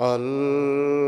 الله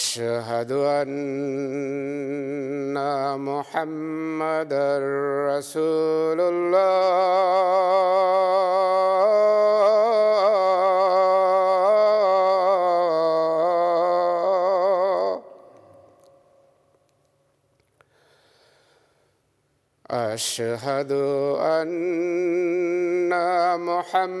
أشهد أن محمد رسول الله. أشهد أن محمدا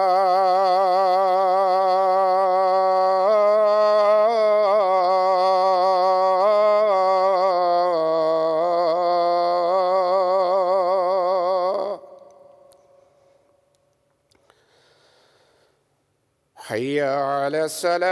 حي على السلام.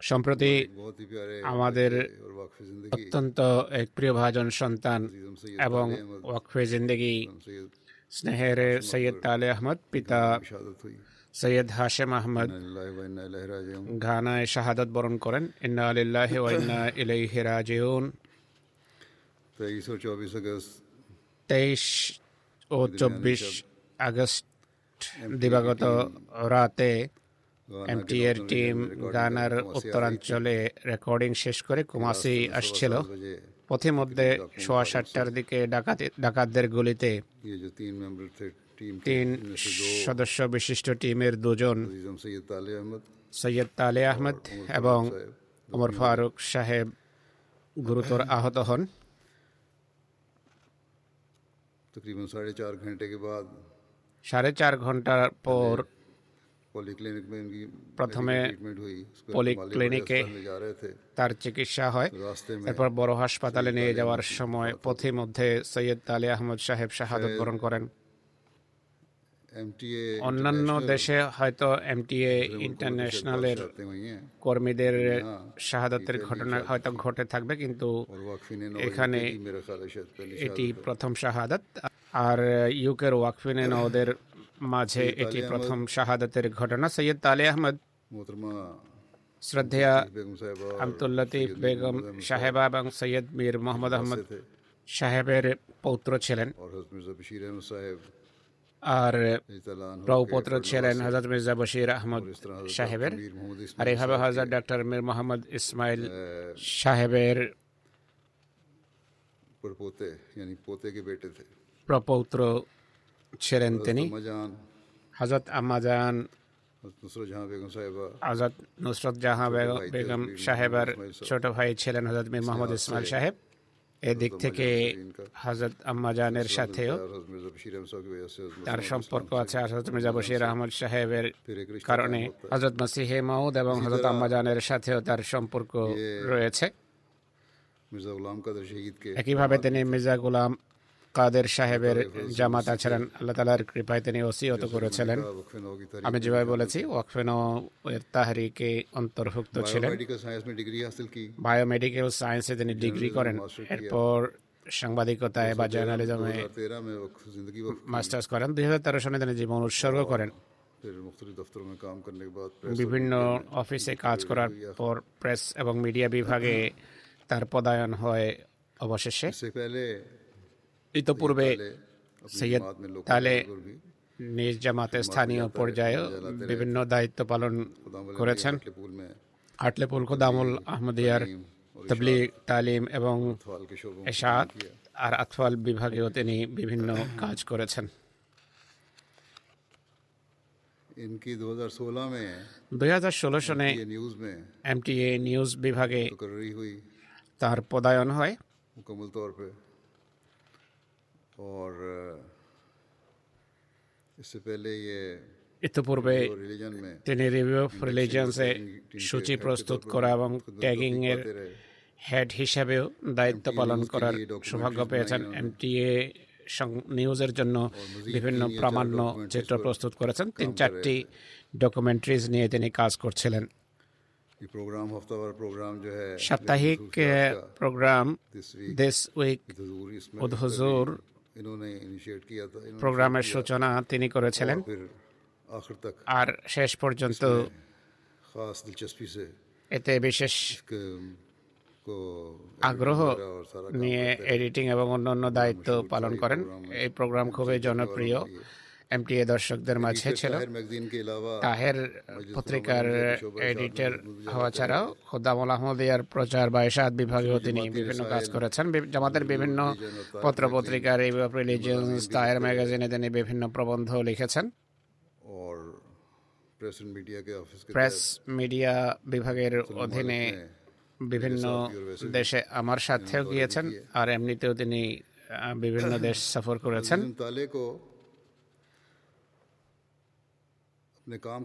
সম্প্রতি আমাদের অত্যন্ত এক প্রিয় ভাজন সন্তান এবং ওয়াকফে জিন্দেগি স্নেহের সৈয়দ তালে আহমদ, পিতা সৈয়দ হাশেম আহমদ ঘানায় শাহাদত বরণ করেন। ইন্না আলিল্লাহ ওয়াইন্না ইলাইহি রাজিউন। তেইশ ও চব্বিশ আগস্ট দিবাগত রাতে এমটিএর টিম গানার উত্তরাঞ্চলে রেকর্ডিং শেষ করে কুমাসি আসছিল। পথে মধ্যে সোয়া সাতটার দিকে ডাকাতদের গুলিতে তিন সদস্য বিশিষ্ট টিমের দুজন সৈয়দ তালে আহমদ এবং ওমর ফারুক সাহেব গুরুতর আহত হন। সাড়ে চার ঘণ্টার পর প্রথমে পলিক্লিনিকে তার চিকিৎসা হয় এরপর বড় হাসপাতালে নিয়ে যাওয়ার সময় পথে মধ্যে সৈয়দ আলী আহমদ সাহেব শাহাদত বরণ করেন অন্যান্য দেশে হয়তো এমটিএ ইন্টারন্যাশনালের কর্মীদের শাহাদাতের ঘটনা হয়তো ঘটে থাকবে কিন্তু এখানে এটি প্রথম শাহাদাত আর ইউকের ওয়াকফিনে নওদের মাঝে এটি প্রথম শাহাদাতের ঘটনা। সৈয়দ তালে আহমদ শ্রদ্ধেয়া আমতুল্লাতিফ বেগম সাহেবা এবং সৈয়দ মীর মোহাম্মদ আহমদ সাহেবের পৌত্র ছিলেন। আর প্রৌপত্র ছিলেন হজরত মির্জা বশির আহমদ সাহেবের। আর এইভাবে হজরত ডক্টর মীর মোহাম্মদ ইসমাইল সাহেবের প্রপৌত্র ছিলেন তিনি। হজরত আমাজান আজাদ নুসরত জাহা বেগম সাহেবের ছোট ভাই ছিলেন হজরত মীর মোহাম্মদ ইসমাইল সাহেব। এদিক থেকে হজরত আম্মাজানের সাথেও তার সম্পর্ক আছে হজরত মির্জা বশির আহমদ সাহেবের কারণে হজরত মাসিহে মাউদ এবং হজরত আম্মাজানের সাথেও তার সম্পর্ক রয়েছে। একইভাবে তিনি মির্জা গুলাম কাদের সাহেবের জামাত আছেন আল্লাহ তালার কৃপায় তিনি ওসিয়ত করেছিলেন। আমি যেভাবে বলেছি ওয়াকফেন এর তাহরিকে অন্তর্ভুক্ত ছিলেন। বায়োমেডিক্যাল সায়েন্সে তিনি ডিগ্রি করেন। এরপর সাংবাদিকতায় বা জার্নালিজমে মাস্টার্স করেন। দুই হাজার তেরো সনে তিনি জীবন উৎসর্গ করেন। বিভিন্ন অফিসে কাজ করার পর প্রেস এবং মিডিয়া বিভাগে তার পদায়ন হয় অবশেষে। ইতোপূর্বে সৈয়দ তালে নিজ জামাতে স্থানীয় পর্যায়ে বিভিন্ন দায়িত্ব পালন করেছেন। আটলেপুল খোদামুল আহমদিয়ার তবলি তালিম এবং এশাদ আর আতফাল বিভাগেও তিনি বিভিন্ন কাজ করেছেন। ইনকি দু হাজার ষোলো সনে এমটিএ নিউজ বিভাগে তার পদায়ন হয়। মুকম্মল তৌর এতে পূর্বে তিনি রিভিউ অফ রিলিজনসে সূচি প্রস্তুত করা এবং ট্যাগিংয়ের হেড হিসাবেও দায়িত্ব পালন করার সৌভাগ্য পেয়েছেন এমটিএ নিউজের জন্য বিভিন্ন প্রামাণ্য চিত্র প্রস্তুত করেছেন তিন চারটি ডকুমেন্টারিজ নিয়ে তিনি কাজ করছিলেন সাপ্তাহিক প্রোগ্রাম দিস উইক উদ্হুজুর প্রোগ্রামের সূচনা তিনি করেছিলেন আর শেষ পর্যন্ত এতে বিশেষ আগ্রহ নিয়ে এডিটিং এবং অন্যান্য দায়িত্ব পালন করেন এই প্রোগ্রাম খুবই জনপ্রিয় এমটিএ দর্শকদের মাঝে ছিল। তাহের পত্রিকার এডিটর হওয়া ছাড়াও খোদ্দামুল আহমদিয়ার প্রচার বা এসাদ বিভাগেও তিনি বিভিন্ন কাজ করেছেন। জামাতের বিভিন্ন পত্র পত্রিকার রিলিজিয়ন্স তাহের ম্যাগাজিনে তিনি বিভিন্ন প্রবন্ধ লিখেছেন। প্রেস মিডিয়া বিভাগের অধীনে বিভিন্ন দেশে আমার সাথেও গিয়েছেন আর এমনিতেও তিনি বিভিন্ন দেশ সফর করেছেন।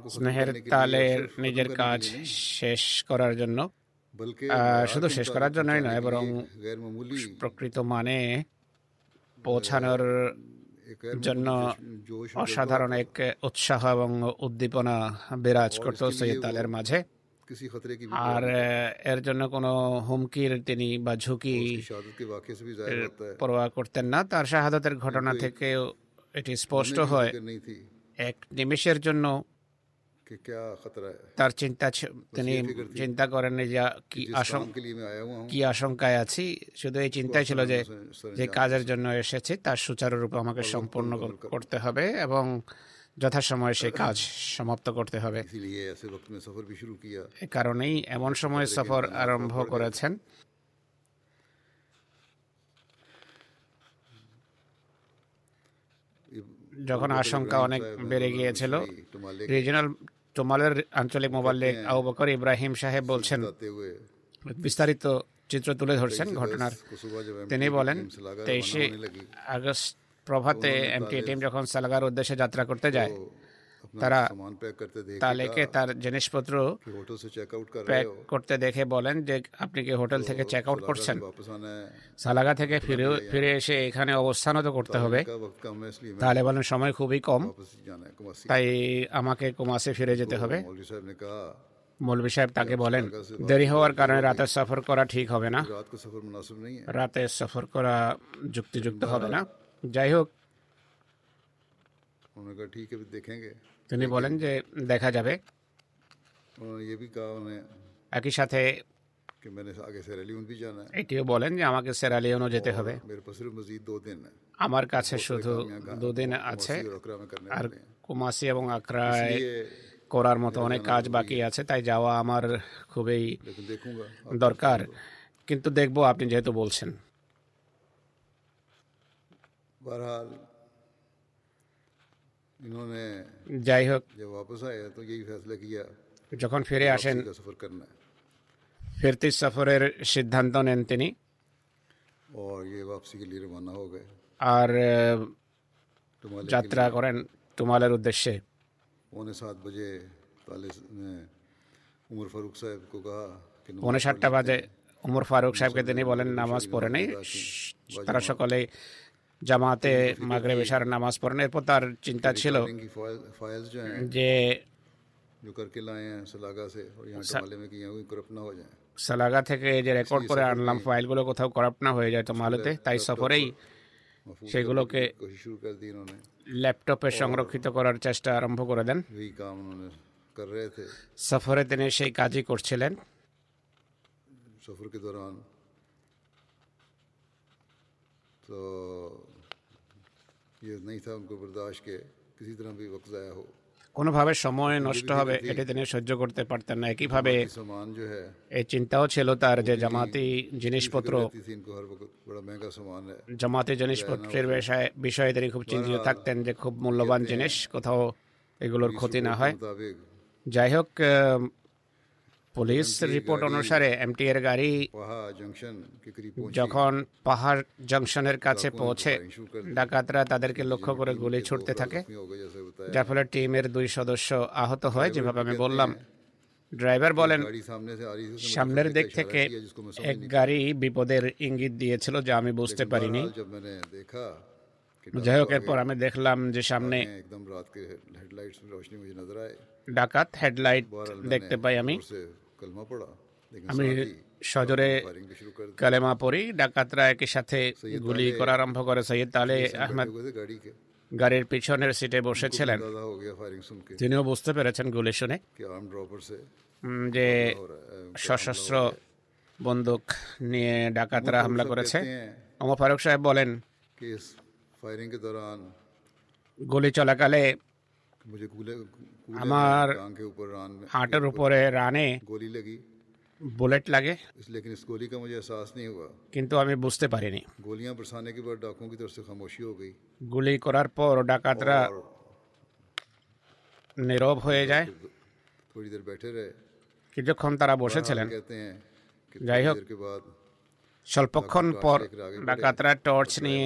স্নেহের তালের নিজের কাজ শেষ করার জন্য। শুধু শেষ করার জন্যই নয় বরং প্রকৃত মানে পৌঁছানোর জন্য অসাধারণ এক উৎসাহ এবং উদ্দীপনা বিরাজ করত সৈয়দ তালের মাঝে। আর এর জন্য কোনো হুমকির তিনি বা ঝুঁকি পরোয়া করতেন না। তার শাহাদতের ঘটনা থেকে এটি স্পষ্ট হয়। এক নিমেষের জন্য তার চিন্তা তিনি চিন্তা করেন যে কি আশঙ্কায় আছি? শুধু এই চিন্তাই ছিল যে যে কাজের জন্য এসেছে তার সুচারুরূপে আমাকে সম্পন্ন করতে হবে এবং যথাসময়ে সেই কাজ সমাপ্ত করতে হবে। কারণেই এমন সময় সফর আরম্ভ করেছেন। যখন আশঙ্কা অনেক বেড়ে গিয়েছিল রিজিনাল তোমালের আঞ্চলিক মোবাইল আবু বকর ইব্রাহিম সাহেব বলছেন বিস্তারিত চিত্র তুলে ধরছেন ঘটনার। তিনি বলেন তেইশে আগস্ট প্রভাতে এমটি টিম যখন সালগার উদ্দেশ্যে যাত্রা করতে যায় তারা सामान पैक करते देख তালেকে তার জিনিসপত্র कि होटल से चेकआउट कर रहे প্যাক हो করতে দেখে বলেন যে আপনি কি হোটেল থেকে চেক আউট করছেন वापस आना है সালাগা থেকে ফিরে ফিরে এসে এখানে অবস্থানও তো করতে হবে का वक्त कम है इसलिए मैं তাহলে বলেন সময় খুবই কম वापस ही जाना है कुमासी তাই আমাকে কুমাসে ফিরে যেতে হবে मौलवी साहब ने कहा মৌলভী সাহেব তাকে বলেন দেরি হওয়ার কারণে রাতের সফর করা ঠিক হবে না रात को सफ़र मुनासिब नहीं है রাতে সফর করা যুক্তিযুক্ত হবে না যাই হোক उन्होंने कहा ठीक है फिर देखेंगे তিনি বলেন যে দেখা যাবে। একই সাথে এটিও বলেন যে আমাকে সেরালিওনও যেতে হবে। আমার কাছে শুধু দুদিন আছে। আর কুমাসি এবং আক্রায় করার মতো অনেক কাজ বাকি আছে তাই যাওয়া আমার খুবই দরকার। কিন্তু দেখব আপনি যেহেতু বলছেন। বহরহাল যাই হোক যখন ফিরে আসেন ফিরতি সফরের সিদ্ধান্ত নেন তিনি আর যাত্রা করেন তুমালের উদ্দেশ্যে পৌনে সাতটা বাজে উমর ফারুক সাহেবকে তিনি বলেন নামাজ পড়ে নেই তারা সকলে জামাতে মাগরে বেশার নামাজ পড়েন। এরপর তার চিন্তা ছিল যে সালাগা থেকে যে রেকর্ড করে আনলাম ফাইলগুলো কোথাও করাপ্ট না হয়ে যায় তো মালতে তাই সফরেই সেগুলোকে ল্যাপটপে সংরক্ষিত করার চেষ্টা আরম্ভ করে দেন সফরে তিনি সেই কাজই করছিলেন সফর দৌরান তো কোনোভাবে সময় নষ্ট হবে এটি তিনি সহ্য করতে পারতেন না। একইভাবে এই চিন্তাও ছিল তার যে জামাতি জিনিসপত্র জামাতি জিনিসপত্রের বিষয়ে বিষয়ে তিনি খুব চিন্তিত থাকতেন যে খুব মূল্যবান জিনিস কোথাও এগুলোর ক্ষতি না হয়। যাই হোক পুলিশ রিপোর্ট অনুসারে এমটিএর গাড়ি যখন পাহাড় জংশনের কাছে পৌঁছে ডাকাতরা তাদেরকে লক্ষ্য করে গুলি ছুটতে থাকে যার ফলে টিমের দুই সদস্য আহত হয় যেভাবে আমি বললাম। ড্রাইভার বলেন সামনের দিক থেকে এক গাড়ি বিপদের ইঙ্গিত দিয়েছিল যা আমি বুঝতে পারিনি। যাই হোক এরপর আমি দেখলাম যে সামনে ডাকাত হেডলাইট দেখতে পাই আমি। আমি সজরে কালেমা পড়ি ডাকাতরা একই সাথে গুলি করা আরম্ভ করে। সৈয়দ তালে আহমেদ গাড়ির পিছনের সিটে বসেছিলেন। তিনিও বুঝতে পেরেছেন গুলি শুনে। যে সশস্ত্র বন্দুক নিয়ে ডাকাতরা হামলা করেছে। অমর ফারুক সাহেব বলেন গুলি চলাকালে मुझे कूले कूले हमार में टांग के ऊपर रान में হাটের উপরে রানে गोली लगी বুলেট লাগে इस लेकिन इस गोली का मुझे एहसास नहीं हुआ কিন্তু আমি বুঝতে পারিনি गोलियां बरसाने के बाद डाकुओं की तरफ से खामोशी हो गई গুলি করার পর ডাকাতরা और নীরব হয়ে যায় थोड़ी देर बैठे रहे কিছুক্ষণ তারা বসেছিলেন कहते हैं कि যাই थोड़ी হোক, देर के बाद স্বল্পক্ষণ পর ডাকাতরা টর্চ নিয়ে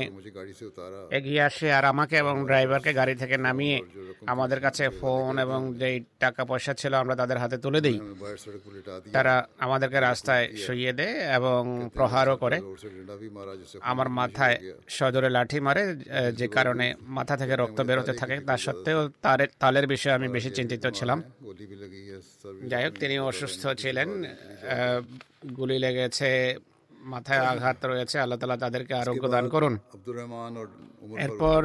এগিয়ে আসে আর আমাকে এবং ড্রাইভারকে গাড়ি থেকে নামিয়ে আমাদের কাছে ফোন এবং যে টাকা পয়সা ছিল আমরা তাদের হাতে তুলে দিই। তারা আমাদেরকে রাস্তায় শুইয়ে দেয় এবং প্রহারও করে। আমার মাথায় সদরে লাঠি মারে যে কারণে মাথা থেকে রক্ত বেরোতে থাকে। তা সত্ত্বেও তারের তালের বিষয়ে আমি বেশি চিন্তিত ছিলাম। যাই হোক তিনি অসুস্থ ছিলেন গুলি লেগেছে মাথায় আঘাত রয়েছে আল্লাহ তালা তাদেরকে আরোগ্য দান করুন। এরপর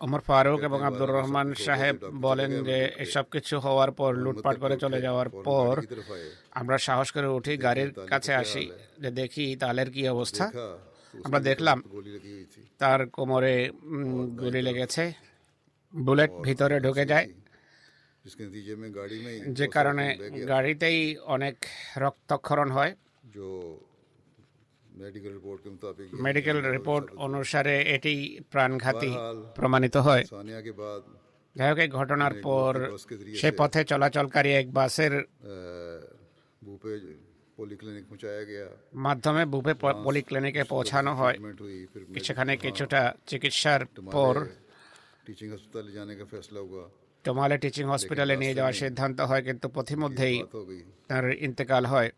ওমর ফারুক এবং আব্দুর রহমান সাহেব বলেন যে এসব কিছু হওয়ার পর লুটপাট করে চলে যাওয়ার পর আমরা সাহস করে উঠি গাড়ির কাছে আসি যে দেখি তালের কি অবস্থা। আমরা দেখলাম তার কোমরে গুলি লেগেছে বুলেট ভিতরে ঢুকে যায়। যে কারণে গাড়িতেই অনেক রক্তক্ষরণ হয়। মেডিকেল রিপোর্ট অনুসারে এটি প্রাণঘাতী প্রমাণিত হয়। যাই ঘটনার পর সেই পথে চলাচলকারী এক বাসের মাধ্যমে বুপে পলিক্লিনিকে পৌঁছানো হয়। সেখানে কিছুটা চিকিৎসার পর তোমালে টিচিং হসপিটালে নিয়ে যাওয়ার সিদ্ধান্ত হয় কিন্তু পথিমধ্যেই তার ইন্তেকাল হয়।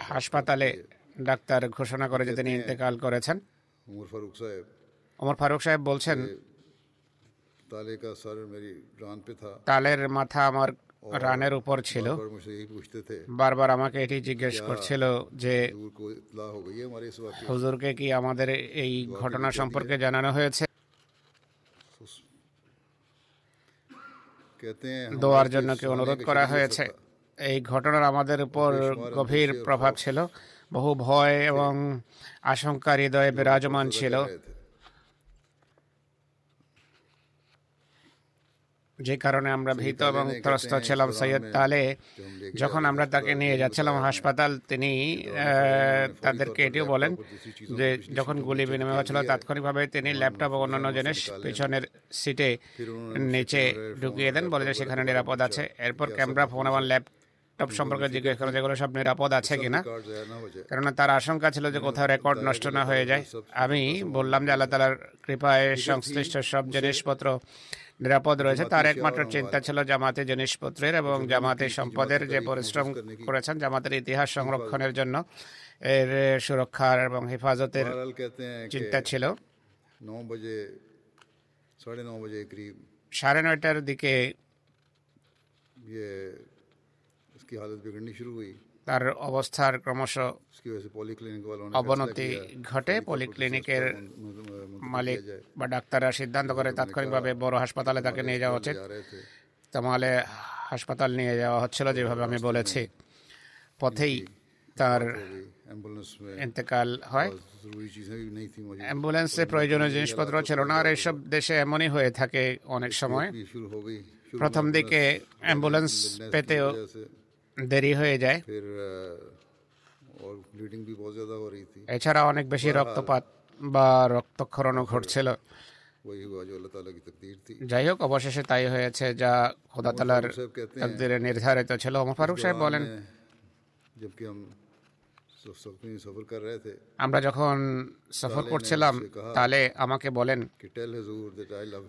হাসপাতালে ডাক্তার ঘোষণা করে যে তিনি ইন্তেকাল করেছেন। ওমর ফারুক সাহেব বলছেন তালের মাথা আমার রানের উপর ছিল। বারবার আমাকে এটি জিজ্ঞেস করছিল যে হুজুরকে কি আমাদের এই ঘটনা সম্পর্কে জানানো হয়েছে? দোয়ার জন্য কি অনুরোধ করা হয়েছে? এই ঘটনার আমাদের উপর গভীর প্রভাব ছিল। বহু ভয় এবং আশঙ্কা হৃদয়ে বিরাজমান ছিল। যে কারণে আমরা ভীত এবং ত্রস্ত ছিলাম সৈয়দ তালে। যখন আমরা তাকে নিয়ে যাচ্ছিলাম হাসপাতাল তিনি তাদেরকে এটিও বলেন যে যখন গুলি বিনিময় হচ্ছিল তাৎক্ষণিকভাবে তিনি ল্যাপটপ এবং অন্যান্য জিনিস পিছনের সিটে নিচে ঢুকিয়ে দেন বলে যে সেখানে নিরাপদ আছে। এরপর ক্যামেরা ফোন এবং ল্যাপটপ ল্যাপটপ সম্পর্কে জিজ্ঞেস করেন যেগুলো সব নিরাপদ আছে কিনা। কেননা তার আশঙ্কা ছিল যে কোথাও রেকর্ড নষ্ট না হয়ে যায়। আমি বললাম যে আল্লাহ তালার কৃপায় সংশ্লিষ্ট সব জিনিসপত্র নিরাপদ রয়েছে, তার একমাত্র চিন্তা ছিল জামাতে জিনিসপত্রের এবং জামাতে সম্পদের যে পরিশ্রম করেছেন, জামাতের ইতিহাস সংরক্ষণের জন্য এর সুরক্ষার এবং হেফাজতের চিন্তা ছিল। সাড়ে নয়টার দিকে ইয়ে তার অবস্থার ক্রমশ অবনতি ঘটে। পলিক্লিনিকের মালিক বা ডাক্তাররা সিদ্ধান্ত করে তাৎক্ষণিকভাবে বড় হাসপাতালে তাকে নিয়ে যাওয়া উচিত। তাহলে হাসপাতাল নিয়ে যাওয়া হচ্ছিল যেভাবে আমি বলেছি। পথেই তার ইন্তেকাল হয়। অ্যাম্বুলেন্সে প্রয়োজনীয় জিনিসপত্র ছিল না আর এইসব দেশে এমনই হয়ে থাকে অনেক সময়। প্রথম দিকে অ্যাম্বুলেন্স পেতেও দেরি হয়ে যায়। এছাড়া অনেক বেশি রক্তপাত বা রক্তক্ষরণও ঘটছিল। যাই হোক অবশেষে তাই হয়েছে যা খোদা তালার নির্ধারিত ছিল। ওমর ফারুক সাহেব বলেন। আমরা যখন সফর করছিলাম তাহলে আমাকে বলেন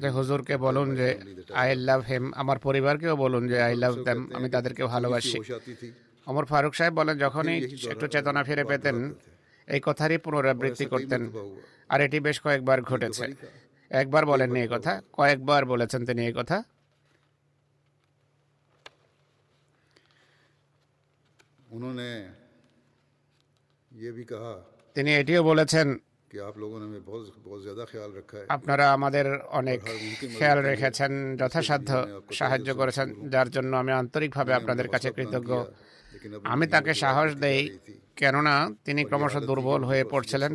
যে হুজুরকে বলুন যে আই লাভ হেম আমার পরিবারকেও বলুন যে আই লাভ দেম আমি তাদেরকে ভালোবাসি। অমর ফারুক সাহেব বলেন যখনই একটু চেতনা ফিরে পেতেন এই কথারই পুনরাবৃত্তি করতেন। আর এটি বেশ কয়েকবার ঘটেছে। একবার বলেননি এই কথা কয়েকবার বলেছেন তিনি এই কথা। উনোনে তিনি এটিও বলেছেন আপনারা আমাদের অনেক খেয়াল রেখেছেন যথাসাধ্য সাহায্য করেছেন যার জন্য আমি আন্তরিকভাবে আপনাদের কাছে কৃতজ্ঞ। আমি তাকে সাহস দেই কেননা তিনি ক্রমশ দুর্বল হয়ে পড়ছিলেন।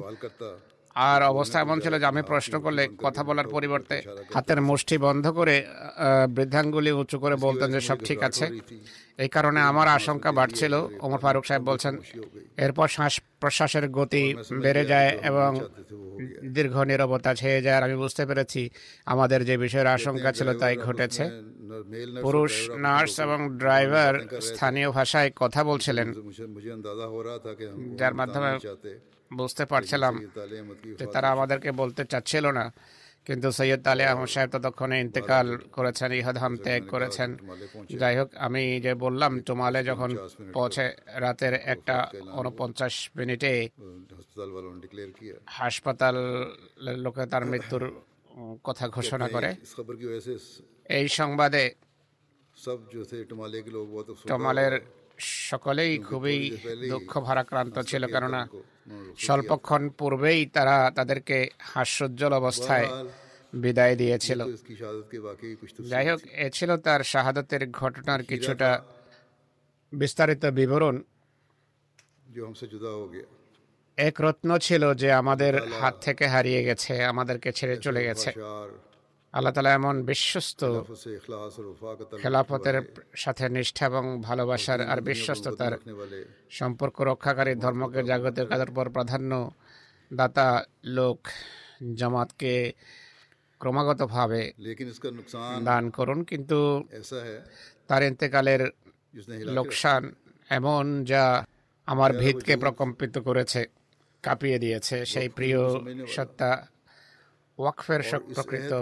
আর অবস্থা এমন ছিল যে আমি প্রশ্ন করলে কথা বলার পরিবর্তে হাতের মুষ্টি বন্ধ করে বৃদ্ধাঙ্গুলি উঁচু করে বলতেন যে সব ঠিক আছে। এই কারণে আমার আশঙ্কা বাড়ছিল। ওমর ফারুক সাহেব বলছেন, এরপর শ্বাস প্রশ্বাসের গতি বেড়ে যায় এবং দীর্ঘ নিরবতা ছেয়ে যায়। আর আমি বুঝতে পেরেছি আমাদের যে বিষয়ের আশঙ্কা ছিল তাই ঘটেছে। পুরুষ, নার্স এবং ড্রাইভার স্থানীয় ভাষায় কথা বলছিলেন, যার মাধ্যমে বুঝতে পারছিলাম। যে তারা আমাদেরকে বলতে চাচ্ছিল না কিন্তু সৈয়দ আলী আহমদ সাহেব ততক্ষণে ইন্তেকাল করেছেন ইহাধাম ত্যাগ করেছেন। যাই হোক আমি যে বললাম তোমালে যখন পৌঁছে রাতের একটা উনপঞ্চাশ মিনিটে হাসপাতাল লোকে তার মৃত্যুর কথা ঘোষণা করে। এই সংবাদে টমালের সকলেই খুবই দুঃখ ভারাক্রান্ত ছিল কেননা স্বল্পক্ষণ পূর্বেই তারা তাদেরকে হাস্যোজ্জ্বল অবস্থায় বিদায় দিয়েছিল। যাই হোক এ ছিল তার শাহাদতের ঘটনার কিছুটা বিস্তারিত বিবরণ। এক রত্ন ছিল যে আমাদের হাত থেকে হারিয়ে গেছে আমাদেরকে ছেড়ে চলে গেছে। আল্লাহ তালা এমন বিশ্বস্ত খেলাফতের সাথে নিষ্ঠা এবং ভালোবাসার আর বিশ্বস্ততার সম্পর্ক রক্ষাকারী ধর্মকে জাগতের কাজের পর প্রাধান্য দাতা লোক জামাতকে ক্রমাগতভাবে দান করুন কিন্তু তার ইন্তেকালের লোকসান এমন যা আমার ভিতকে প্রকম্পিত করেছে কাঁপিয়ে দিয়েছে। সেই প্রিয় সত্তা ওয়াকফের প্রকৃত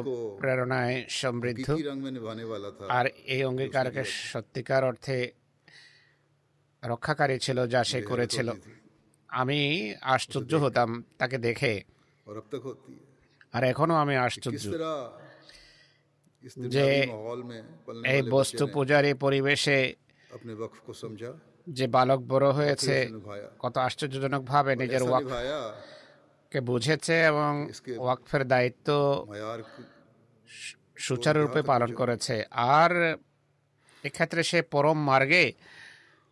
প্রেরণায় সমৃদ্ধ আর এই অঙ্গীকারকে সত্যিকার অর্থে রক্ষাকারী ছিল যা সে করেছিল আমি আশ্চর্য হতাম তাকে দেখে আর এখনও আমি আশ্চর্য যে এই বস্তু পূজারী পরিবেশে যে বালক বড় হয়েছে কত আশ্চর্যজনক ভাবে নিজের ওয়াক কে বুঝেছে এবং ওয়াকফের দায়িত্ব সুচারুরূপে পালন করেছে। আর এক্ষেত্রে সে পরম মার্গে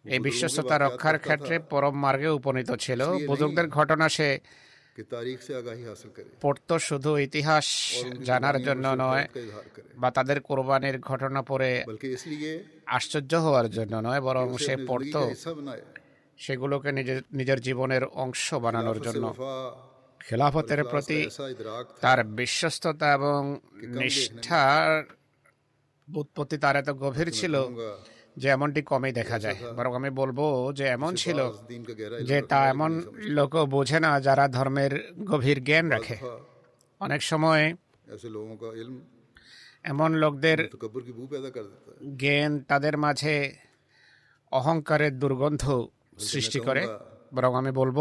এই বিশ্বস্ততা রক্ষার ক্ষেত্রে পরম মার্গে উপনীত ছিল। বুজুর্গদের ঘটনা সে পড়ত শুধু ইতিহাস জানার জন্য নয় বা তাদের কোরবানির ঘটনা পরে আশ্চর্য হওয়ার জন্য নয় বরং সে পড়ত সেগুলোকে নিজের নিজের জীবনের অংশ বানানোর জন্য। খেলাফতের প্রতি তার বিশ্বস্ততা এবং নিষ্ঠার উৎপত্তি তার এত গভীর ছিল যে এমনটি কমই দেখা যায়। বরং আমি বলব যে এমন ছিল যে তা এমন লোক বোঝে না যারা ধর্মের গভীর জ্ঞান রাখে। অনেক সময় এমন লোকদের জ্ঞান তাদের মাঝে অহংকারের দুর্গন্ধ সৃষ্টি করে। বরং আমি বলব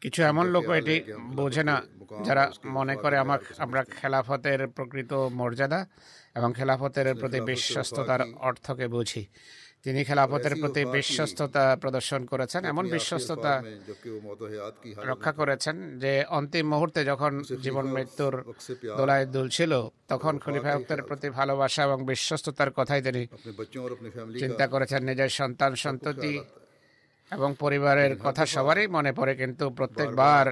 কিছু এমন লোক এটি বোঝে না যারা মনে করে আমার আমরা খেলাফতের প্রকৃত মর্যাদা এবং খেলাফতের প্রতি বিশ্বস্ততার অর্থকে বুঝি। তিনি খেলাফতের প্রতি বিশ্বস্ততা প্রদর্শন করেছেন এমন বিশ্বস্ততা রক্ষা করেছেন যে অন্তিম মুহূর্তে যখন জীবন মৃত্যুর দোলায় দুলছিল তখন খলিফায়তের প্রতি ভালোবাসা এবং বিশ্বস্ততার কথাই তিনি চিন্তা করেছেন নিজের সন্তান সন্ততি এবং পরিবারের কথা সবারই মনে পড়ে কিন্তু প্রত্যেকবার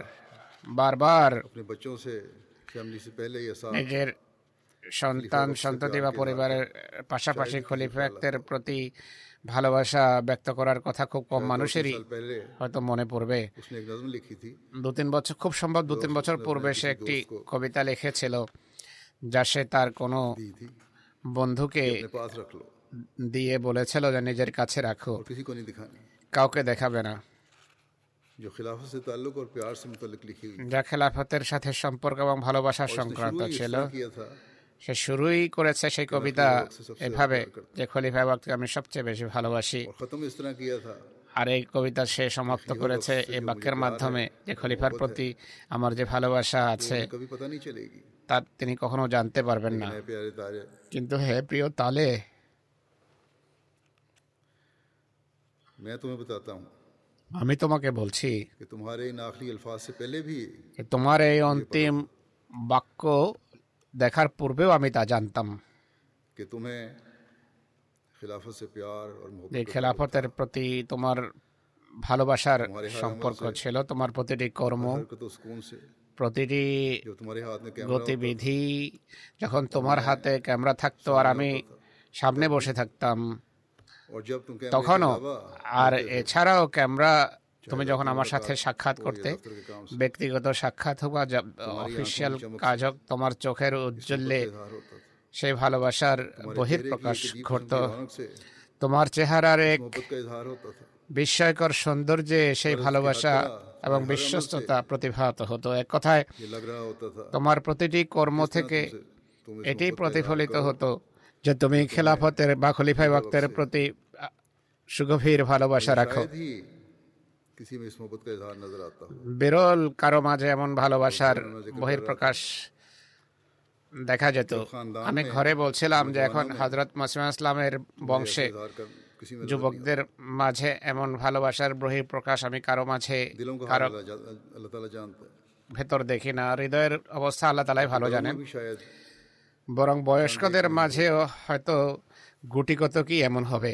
বারবার নিজের সন্তান সন্ততি বা পরিবারের পাশাপাশি খলিফাক্তের প্রতি ভালোবাসা ব্যক্ত করার কথা খুব কম মানুষেরই হয়তো মনে পড়বে। দু তিন বছর খুব সম্ভব দু তিন বছর পূর্বে সে একটি কবিতা লিখেছিল যা সে তার কোনো বন্ধুকে দিয়ে বলেছিল যে নিজের কাছে রাখো। কাউকে দেখাবে না। যা খেলাফতের সাথে সম্পর্ক এবং ভালোবাসার সংক্রান্ত ছিল। সে শুরুই করেছে সেই কবিতা এভাবে যে খলিফা বাক্যকে আমি সবচেয়ে বেশি ভালোবাসি। আর এই কবিতা সে সমাপ্ত করেছে এই বাক্যের মাধ্যমে যে খলিফার প্রতি আমার যে ভালোবাসা আছে তা তিনি কখনো জানতে পারবেন না। কিন্তু হে প্রিয় তালে আমি তোমাকে বলছি তোমার এই অন্তিম বাক্য দেখার পূর্বেও আমি তা জানতাম খেলাফতের প্রতি তোমার ভালোবাসার সম্পর্ক ছিল তোমার প্রতিটি কর্ম প্রতিটি গতিবিধি যখন তোমার হাতে ক্যামেরা থাকতো আর আমি সামনে বসে থাকতাম তখনও আর এছাড়াও ক্যামেরা তুমি যখন আমার সাথে সাক্ষাৎ করতে ব্যক্তিগত সাক্ষাৎ হোক বা অফিসিয়াল কাজ হোক তোমার চোখের উজ্জ্বল্যে সেই ভালোবাসার বহিঃপ্রকাশ ঘটত তোমার চেহারার এক বিস্ময়কর সৌন্দর্যে সেই ভালোবাসা এবং বিশ্বস্ততা প্রতিভাত হতো এক কথায় তোমার প্রতিটি কর্ম থেকে এটি প্রতিফলিত হতো যে তুমি খেলাফতের বা খলিফাই বক্তের প্রতি সুগভীর ভালোবাসা রাখো। বিরল কারও মাঝে এমন ভালোবাসার বহির প্রকাশ দেখা যেত। আমি ঘরে বলছিলাম যে এখন হজরত মাসিমা ইসলামের বংশে যুবকদের মাঝে এমন ভালোবাসার বহির প্রকাশ আমি কারও মাঝে কারও ভেতর দেখি না। হৃদয়ের অবস্থা আল্লাহ তালাই ভালো জানেন। বরং বয়স্কদের মাঝেও হয়তো গুটিগত কি এমন হবে?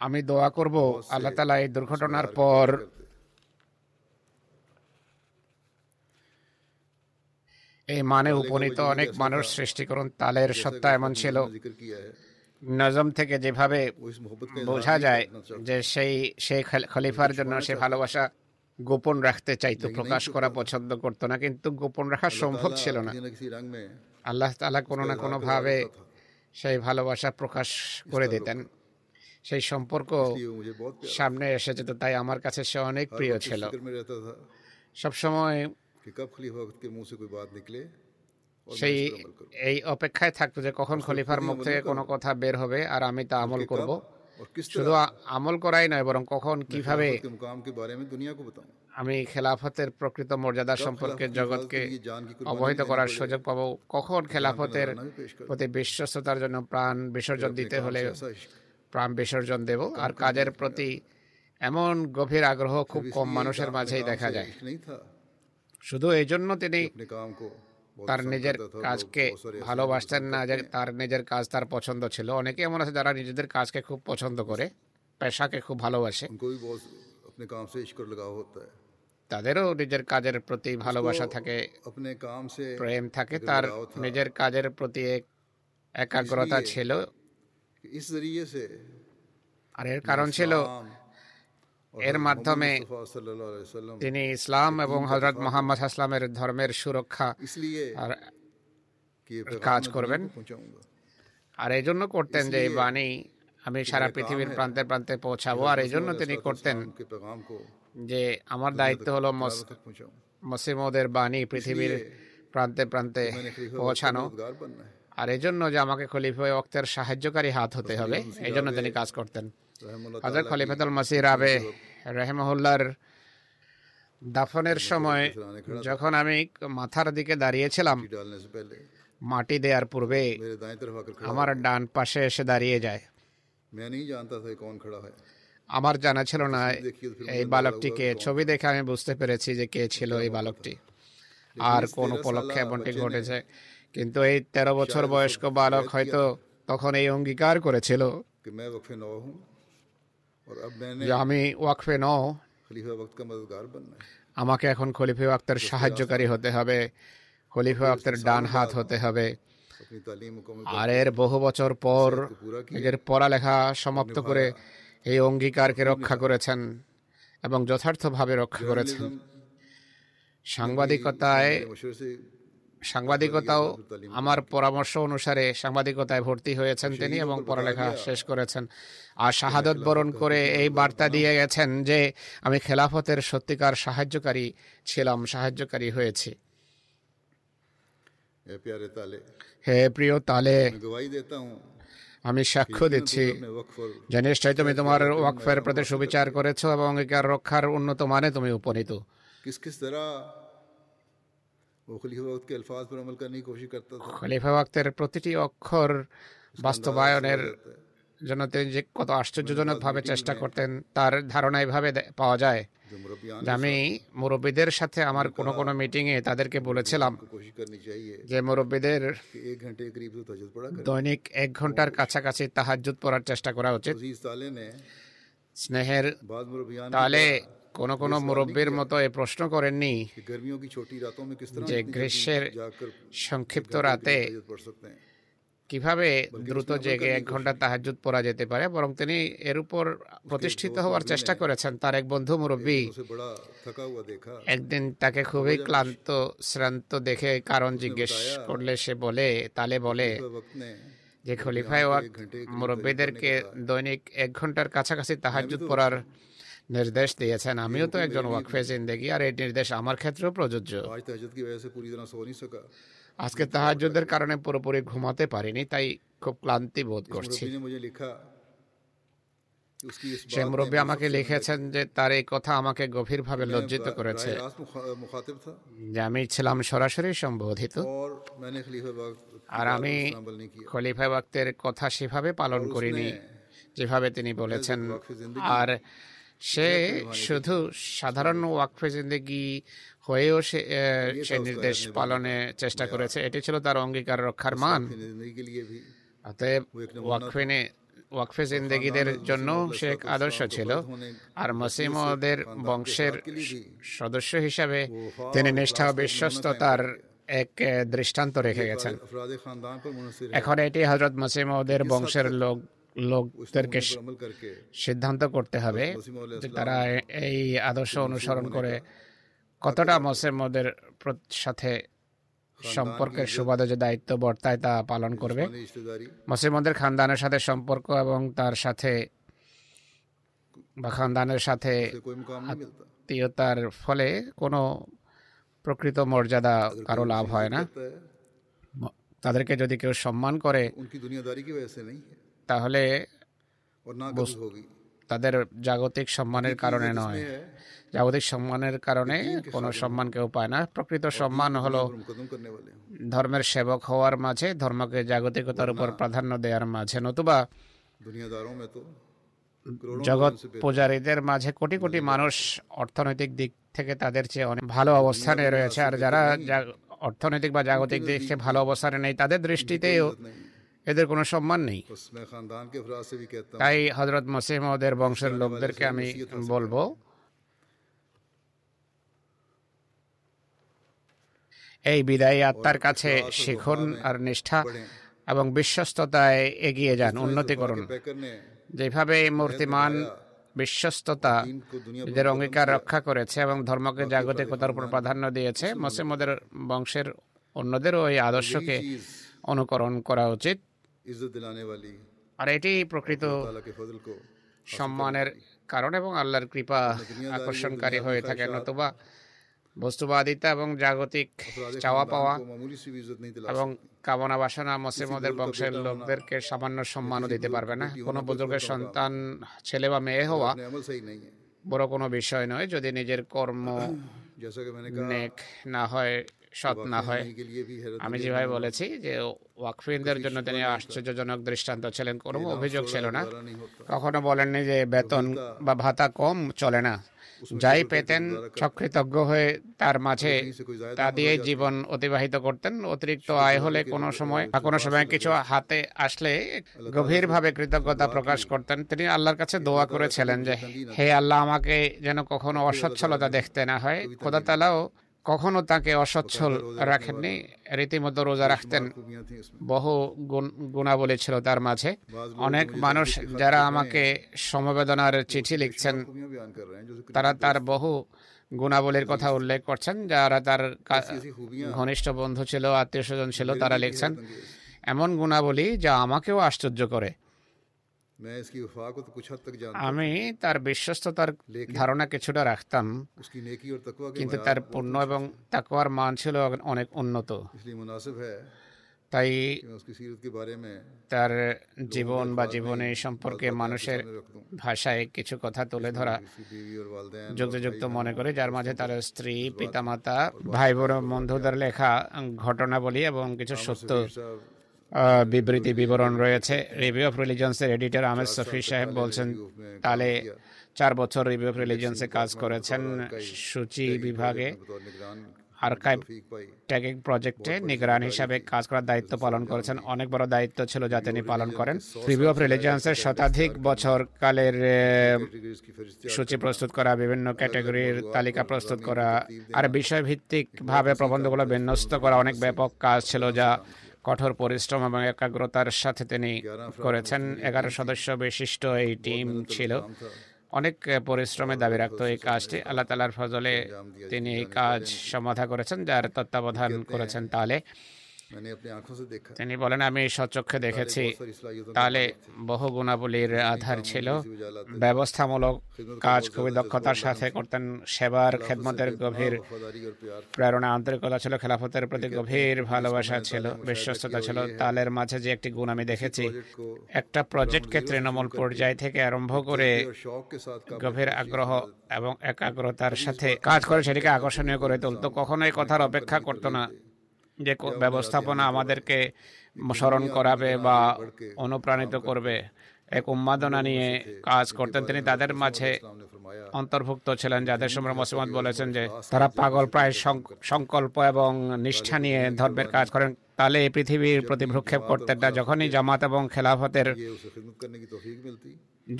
আমি দোয়া করব আল্লাহ তালা এই দুর্ঘটনার পর। এই মানে উপনীত অনেক মানুষ সৃষ্টি করুন তালের সত্তা এমন ছিল। নজম থেকে যেভাবে বোঝা যায় যে সেই সেই খলিফার জন্য সে ভালোবাসা গোপন রাখতে চাইতো প্রকাশ করা পছন্দ করতো না কিন্তু গোপন রাখা সম্ভব ছিল না। আল্লাহ তালা কোনো না কোনোভাবে সেই ভালোবাসা প্রকাশ করে দিতেন। সেই সম্পর্ক সামনে এসে যেত তাই আমার কাছে সে অনেক প্রিয় ছিল। সবসময় সেই এই অপেক্ষায় থাকতো যে কখন খলিফার মুখ থেকে কোনো কথা বের হবে আর আমি তা আমল করব। শুধু আমল করাই নয় বরং কখন কীভাবে আমি খেলাফতের প্রকৃত মর্যাদা সম্পর্কে জগৎকে অবহিত করার সুযোগ পাবো। কখন খেলাফতের প্রতি বিশ্বস্ততার জন্য প্রাণ বিসর্জন দিতে হলে প্রাণ বিসর্জন দেব। আর কাজের প্রতি এমন গভীর আগ্রহ খুব কম মানুষের মাঝেই দেখা যায়। শুধু এই জন্য তিনি তার নিজের কাজকে ভালোবাসতেন না যে তার নিজের কাজ তার পছন্দ ছিল। অনেকে এমন আছে যারা নিজেদের কাজকে খুব পছন্দ করে পেশাকে খুব ভালোবাসে। তাদেরও নিজের কাজের প্রতি ভালোবাসা থাকে প্রেম থাকে তার নিজের কাজের প্রতি একাগ্রতা ছিল। আর এর কারণ ছিল এর মাধ্যমে তিনি ইসলাম এবং হজরত মোহাম্মদ আসলামের ধর্মের সুরক্ষা কাজ করবেন। আর এই জন্য করতেন যে এই বাণী আমি সারা পৃথিবীর প্রান্তে প্রান্তে পৌঁছাবো। আর এই জন্য তিনি করতেন যে আমার দায়িত্ব হল মসিমদের বাণী পৃথিবীর প্রান্তে প্রান্তে পৌঁছানো। আর এই জন্য যে আমাকে খলিফা অক্তের সাহায্যকারী হাত হতে হবে এই জন্য তিনি কাজ করতেন। হাজার খলিফাতুল মাসির আবে রেহমহুল্লার দাফনের সময় যখন আমি মাথার দিকে দাঁড়িয়েছিলাম মাটি দেওয়ার পূর্বে আমার ডান পাশে এসে দাঁড়িয়ে যায়। আমার জানা ছিল না এই বালকটিকে ছবি দেখে আমি বুঝতে পেরেছি যে কে ছিল এই বালকটি। আর কোন উপলক্ষে এমনটি ঘটেছে। কিন্তু এই তেরো বছর বয়স্ক বালক হয়তো তখন এই অঙ্গীকার করেছিল। আমি ওয়াকফে নও আমাকে এখন খলিফে আক্তার সাহায্যকারী হতে হবে খলিফা আক্তার ডান হাত হতে হবে। আর এর বহু বছর পর নিজের পড়ালেখা সমাপ্ত করে এই অঙ্গীকারকে রক্ষা করেছেন এবং যথার্থভাবে রক্ষা করেছেন। সাংবাদিকতায় সাংবাদিকতাও আমার পরামর্শ অনুসারে সাংবাদিকতায় ভর্তি হয়েছেন তিনি এবং পড়ালেখা শেষ করেছেন। আর শাহাদত বরণ করে এই বার্তা দিয়ে গেছেন যে আমি খেলাফতের সত্যিকার সাহায্যকারী ছিলাম সাহায্যকারী হয়েছি। হে প্রিয় তালে আমি সাক্ষ্য দিচ্ছি। যে নিশ্চয় তুমি তোমার ওয়াকফের প্রতি সুবিচার করেছ এবং রক্ষার উন্নত মানে তুমি উপনীত। খলিফা ওয়াক্তের প্রতিটি অক্ষর বাস্তবায়নের জন্য তিনি যে কত আশ্চর্যজনকভাবে চেষ্টা করতেন তার ধারণা এভাবে পাওয়া যায়। আমি মুরব্বীদের সাথে আমার কোনো কোনো মিটিংয়ে তাদেরকে বলেছিলাম যে মুরব্বীদের দৈনিক এক ঘণ্টার কাছাকাছি তাহাজুদ পড়ার চেষ্টা করা উচিত। স্নেহের তালে কোনো কোনো মুরব্বীর মতো এ প্রশ্ন করেননি যে গ্রীষ্মের সংক্ষিপ্ত রাতে কীভাবে দ্রুত জেগে এক ঘণ্টা তাহাজুদ পড়া যেতে পারে বরং তিনি এর উপর প্রতিষ্ঠিত হওয়ার চেষ্টা করেছেন। তার এক বন্ধু মুরব্বী একদিন তাকে খুবই ক্লান্ত শ্রান্ত দেখে কারণ জিজ্ঞেস করলে সে বলে তালে বলে যে খলিফায় ওয়াক মুরব্বীদেরকে দৈনিক এক ঘণ্টার কাছাকাছি তাহাজুদ পড়ার নির্দেশ দিয়েছেন। আমিও তো একজন ওয়াকফে জিন্দেগি আর এই নির্দেশ আমার ক্ষেত্রেও প্রযোজ্য। আজকে তাহাজুদের কারণে পুরোপুরি ঘুমাতে পারিনি তাই খুব ক্লান্তি বোধ করছি। সে মুরব্বী আমাকে লিখেছেন যে তার এই কথা আমাকে গভীরভাবে লজ্জিত করেছে। যে আমি ছিলাম সরাসরি সম্বোধিত আর আমি খলিফা বাক্তের কথা সেভাবে পালন করিনি যেভাবে তিনি বলেছেন। আর সে শুধু সাধারণ ওয়াকফে জিন্দেগি হয়েও সে নির্দেশ পালনে চেষ্টা করেছে। এটি ছিল তার অঙ্গীকার রক্ষার মান। অতএব ওয়াকফিনে ওয়াকফে জিন্দেগিদের জন্য সে এক আদর্শ ছিল। আর মসিমদের বংশের সদস্য হিসাবে তিনি নিষ্ঠা ও বিশ্বস্ততার এক দৃষ্টান্ত রেখে গেছেন। এখন এটি হজরত মসিমদের বংশের লোক লোকদেরকে সিদ্ধান্ত করতে হবে যে তারা এই আদর্শ অনুসরণ করে কতটা মোসেমদের সাথে সম্পর্কের সুবাদে যে দায়িত্ব বর্তায় তা পালন করবে। মোসেমদের খানদানের সাথে সম্পর্ক এবং তার সাথে বা খানদানের সাথে আত্মীয়তার ফলে কোনো প্রকৃত মর্যাদা কারও লাভ হয় না। তাদেরকে যদি কেউ সম্মান করে তাহলে তাদের জাগতিক সম্মানের কারণে নয়। জাগতিক সম্মানের কারণে কোনো সম্মান কেউ পায় না। প্রকৃত সম্মান হলো ধর্মের সেবক হওয়ার মাঝে ধর্মকে জাগতিকতার উপর প্রাধান্য দেওয়ার মাঝে নতুবা জগৎ পূজারীদের মাঝে কোটি কোটি মানুষ অর্থনৈতিক দিক থেকে তাদের চেয়ে অনেক ভালো অবস্থানে রয়েছে আর যারা অর্থনৈতিক বা জাগতিক দিক থেকে ভালো অবস্থানে নেই তাদের দৃষ্টিতেও এদের কোনো সম্মান নেই। তাই হজরত মসিমদের বংশের লোকদেরকে আমি বলব, এই বিদায়ী আত্মার কাছে শিখুন আর নিষ্ঠা এবং বিশ্বস্ততায় এগিয়ে যান, উন্নতি করুন। যেভাবে মূর্তিমান বিশ্বস্ততা এদের অঙ্গীকার রক্ষা করেছে এবং ধর্মকে জাগতিকতার উপর প্রাধান্য দিয়েছে মসিমদের বংশের অন্যদেরও এই আদর্শকে অনুকরণ করা উচিত। আর এটি প্রকৃত সম্মানের কারণ এবং আল্লাহর কৃপা আকর্ষণকারী হয়ে থাকে নতুবা বস্তুবাদিতা এবং জাগতিক চাওয়া পাওয়া এবং কামনা বাসনা মসিমদের বংশের লোকদেরকে সামান্য সম্মানও দিতে পারবে না কোনো বুজুর্গের সন্তান ছেলে বা মেয়ে হওয়া বড় কোনো বিষয় নয় যদি নিজের কর্ম নেক না হয় সৎ না হয়। আমি যেভাবে বলেছি যে ওয়াকফিনদের জন্য তিনি আশ্চর্যজনক দৃষ্টান্ত ছিলেন কোনো অভিযোগ ছিল না। কখনো বলেননি যে বেতন বা ভাতা কম চলে না। যাই পেতেন সকৃতজ্ঞ হয়ে তার মাঝে তা দিয়ে জীবন অতিবাহিত করতেন। অতিরিক্ত আয় হলে কোনো সময় বা কোনো সময় কিছু হাতে আসলে গভীরভাবে কৃতজ্ঞতা প্রকাশ করতেন। তিনি আল্লাহর কাছে দোয়া করেছিলেন যে হে আল্লাহ আমাকে যেন কখনো অসচ্ছলতা দেখতে না হয়। খোদাতালাও কখনো তাকে অসচ্ছল রাখেননি। রীতিমতো রোজা রাখতেন। বহু গুণাবলী ছিল তার মাঝে। অনেক মানুষ যারা আমাকে সমবেদনার চিঠি লিখছেন তারা তার বহু গুণাবলীর কথা উল্লেখ করছেন যারা তার ঘনিষ্ঠ বন্ধু ছিল আত্মীয় স্বজন ছিল তারা লিখছেন এমন গুণাবলী যা আমাকেও আশ্চর্য করে। আমি তার বিশ্বস্ততার ধারণা কিছুটা রাখতাম। কিন্তু তার পূর্ণ এবং তাকওয়ার মান ছিল অনেক উন্নত। তাই তার জীবন বা জীবনে সম্পর্কে মানুষের ভাষায় কিছু কথা তুলে ধরা যুক্তিযুক্ত মনে করে যার মাঝে তার স্ত্রী পিতামাতা ভাই বোন বন্ধুদের লেখা ঘটনাবলী এবং কিছু সত্য বিবৃতি বিবরণ রয়েছে। রিভিউ অফ রিলিজন্সের এডিটর আহমেদ সফি সাহেব বলছেন তালে চার বছর রিভিউ অফ রিলিজন্সে কাজ করেছেন সূচি বিভাগে। আর্কাইভ ট্যাগিং প্রজেক্টে নিগরান হিসাবে কাজ করার দায়িত্ব পালন করেছেন। অনেক বড় দায়িত্ব ছিল যা তিনি পালন করেন। রিভিউ অফ রিলিজিয়ান্সের শতাধিক বছর কালের সূচি প্রস্তুত করা, বিভিন্ন ক্যাটাগরির তালিকা প্রস্তুত করা, আর বিষয়ভিত্তিকভাবে প্রবন্ধগুলো বিন্যস্ত করা অনেক ব্যাপক কাজ ছিল যা কঠোর পরিশ্রম এবং একাগ্রতার সাথে তিনি করেছেন। এগারো সদস্য বিশিষ্ট এই টিম ছিল। অনেক পরিশ্রমে দাবি রাখতো এই কাজটি। আল্লাহ তালার ফজলে তিনি এই কাজ সমাধা করেছেন যার তত্ত্বাবধান করেছেন তাহলে তিনি বলেন আমি সচক্ষে দেখেছি। তাহলে বহু গুণাবলীর আধার ছিল। ব্যবস্থামূলক কাজ খুবই দক্ষতার সাথে করতেন। সেবার খেদমতের গভীর প্রেরণা আন্তরিকতা ছিল খেলাফতের প্রতি গভীর ভালোবাসা ছিল বিশ্বস্ততা ছিল। তালের মাঝে যে একটি গুণ আমি দেখেছি একটা প্রজেক্টকে তৃণমূল পর্যায় থেকে আরম্ভ করে গভীর আগ্রহ এবং একাগ্রতার সাথে কাজ করে সেটিকে আকর্ষণীয় করে তুলতো। কখনোই কথার অপেক্ষা করতো না। যে ব্যবস্থাপনা আমাদেরকে স্মরণ করাবে বা অনুপ্রাণিত করবে। এক উন্মাদনা নিয়ে কাজ করতেন তিনি। তাদের মাঝে অন্তর্ভুক্ত ছিলেন। যাদের সময় মোসিমত বলেছেন যে তারা পাগল প্রায় সংকল্প এবং নিষ্ঠা নিয়ে ধর্মের কাজ করেন। তাহলে এই পৃথিবীর প্রতি ভ্রক্ষেপ করতেন না। যখনই জামাত এবং খেলাফতের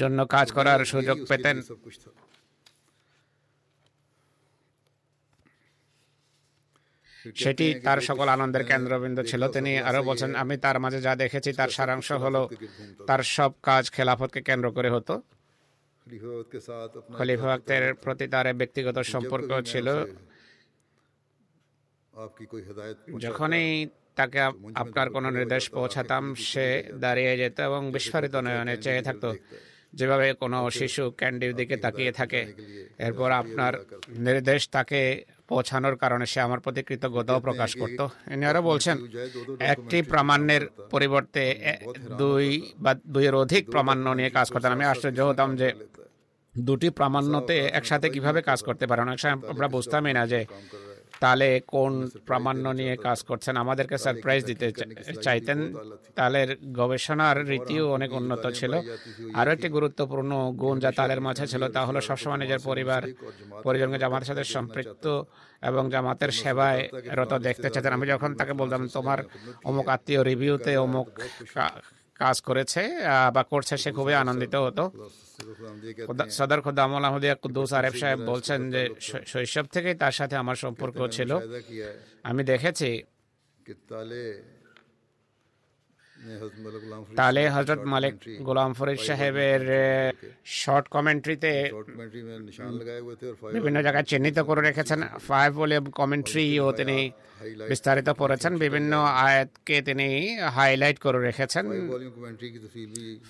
জন্য কাজ করার সুযোগ পেতেন। সেটি তার সকল আনন্দের কেন্দ্রবিন্দু ছিল। তিনি আরও বলছেন আমি তার মাঝে যা দেখেছি তার সারাংশ হলো তার সব কাজ খেলাফতকে কেন্দ্র করে হতো। খলিফা প্রতি তার ব্যক্তিগত সম্পর্ক ছিল। যখনই তাকে আপনার কোনো নির্দেশ পৌঁছাতাম সে দাঁড়িয়ে যেত এবং বিস্ফারিত নয়নে চেয়ে থাকতো। যেভাবে কোনো শিশু ক্যান্ডির দিকে তাকিয়ে থাকে। এরপর আপনার নির্দেশ তাকে পৌঁছানোর কারণে সে আমার প্রতি কৃতজ্ঞতাও প্রকাশ করত। ইনি আরও বলছেন একটি প্রামাণ্যের পরিবর্তে দুই বা দুইয়ের অধিক প্রামাণ্য নিয়ে কাজ করতেন। আমি আশ্চর্য হতাম যে দুটি প্রামাণ্যতে একসাথে কীভাবে কাজ করতে পারেন অনেক সময় আমরা বুঝতামই না যে তাহলে কোন প্রামাণ্য নিয়ে কাজ করছেন? আমাদেরকে সারপ্রাইজ দিতে চাইতেন তালের গবেষণার রীতিও অনেক উন্নত ছিল। আরও একটি গুরুত্বপূর্ণ গুণ যা তালের মাঝে ছিল তা হলো সবসময় নিজের পরিবার পরিজনকে জামাতের সাথে সম্পৃক্ত এবং জামাতের সেবায় রত দেখতে চাইতেন আমি যখন তাকে বলতাম তোমার অমুক আত্মীয় রিভিউতে অমুক কাজ করেছে বা করছে সে খুবই আনন্দিত হতো। সদর খোদা আমল আহমদিয়া কুদ্দুস আরেফ সাহেব বলছেন যে শৈশব থেকেই তার সাথে আমার সম্পর্ক ছিল। আমি দেখেছি তাহলে হজরত মালিক গোলাম ফরিদ সাহেবের শর্ট কমেন্ট্রিতে বিভিন্ন জায়গায় চিহ্নিত করে রেখেছেন। ফাইভ ভলিউম কমেন্ট্রিও তিনি বিস্তারিত পড়েছেন বিভিন্ন আয়াতকে তিনি হাইলাইট করে রেখেছেন।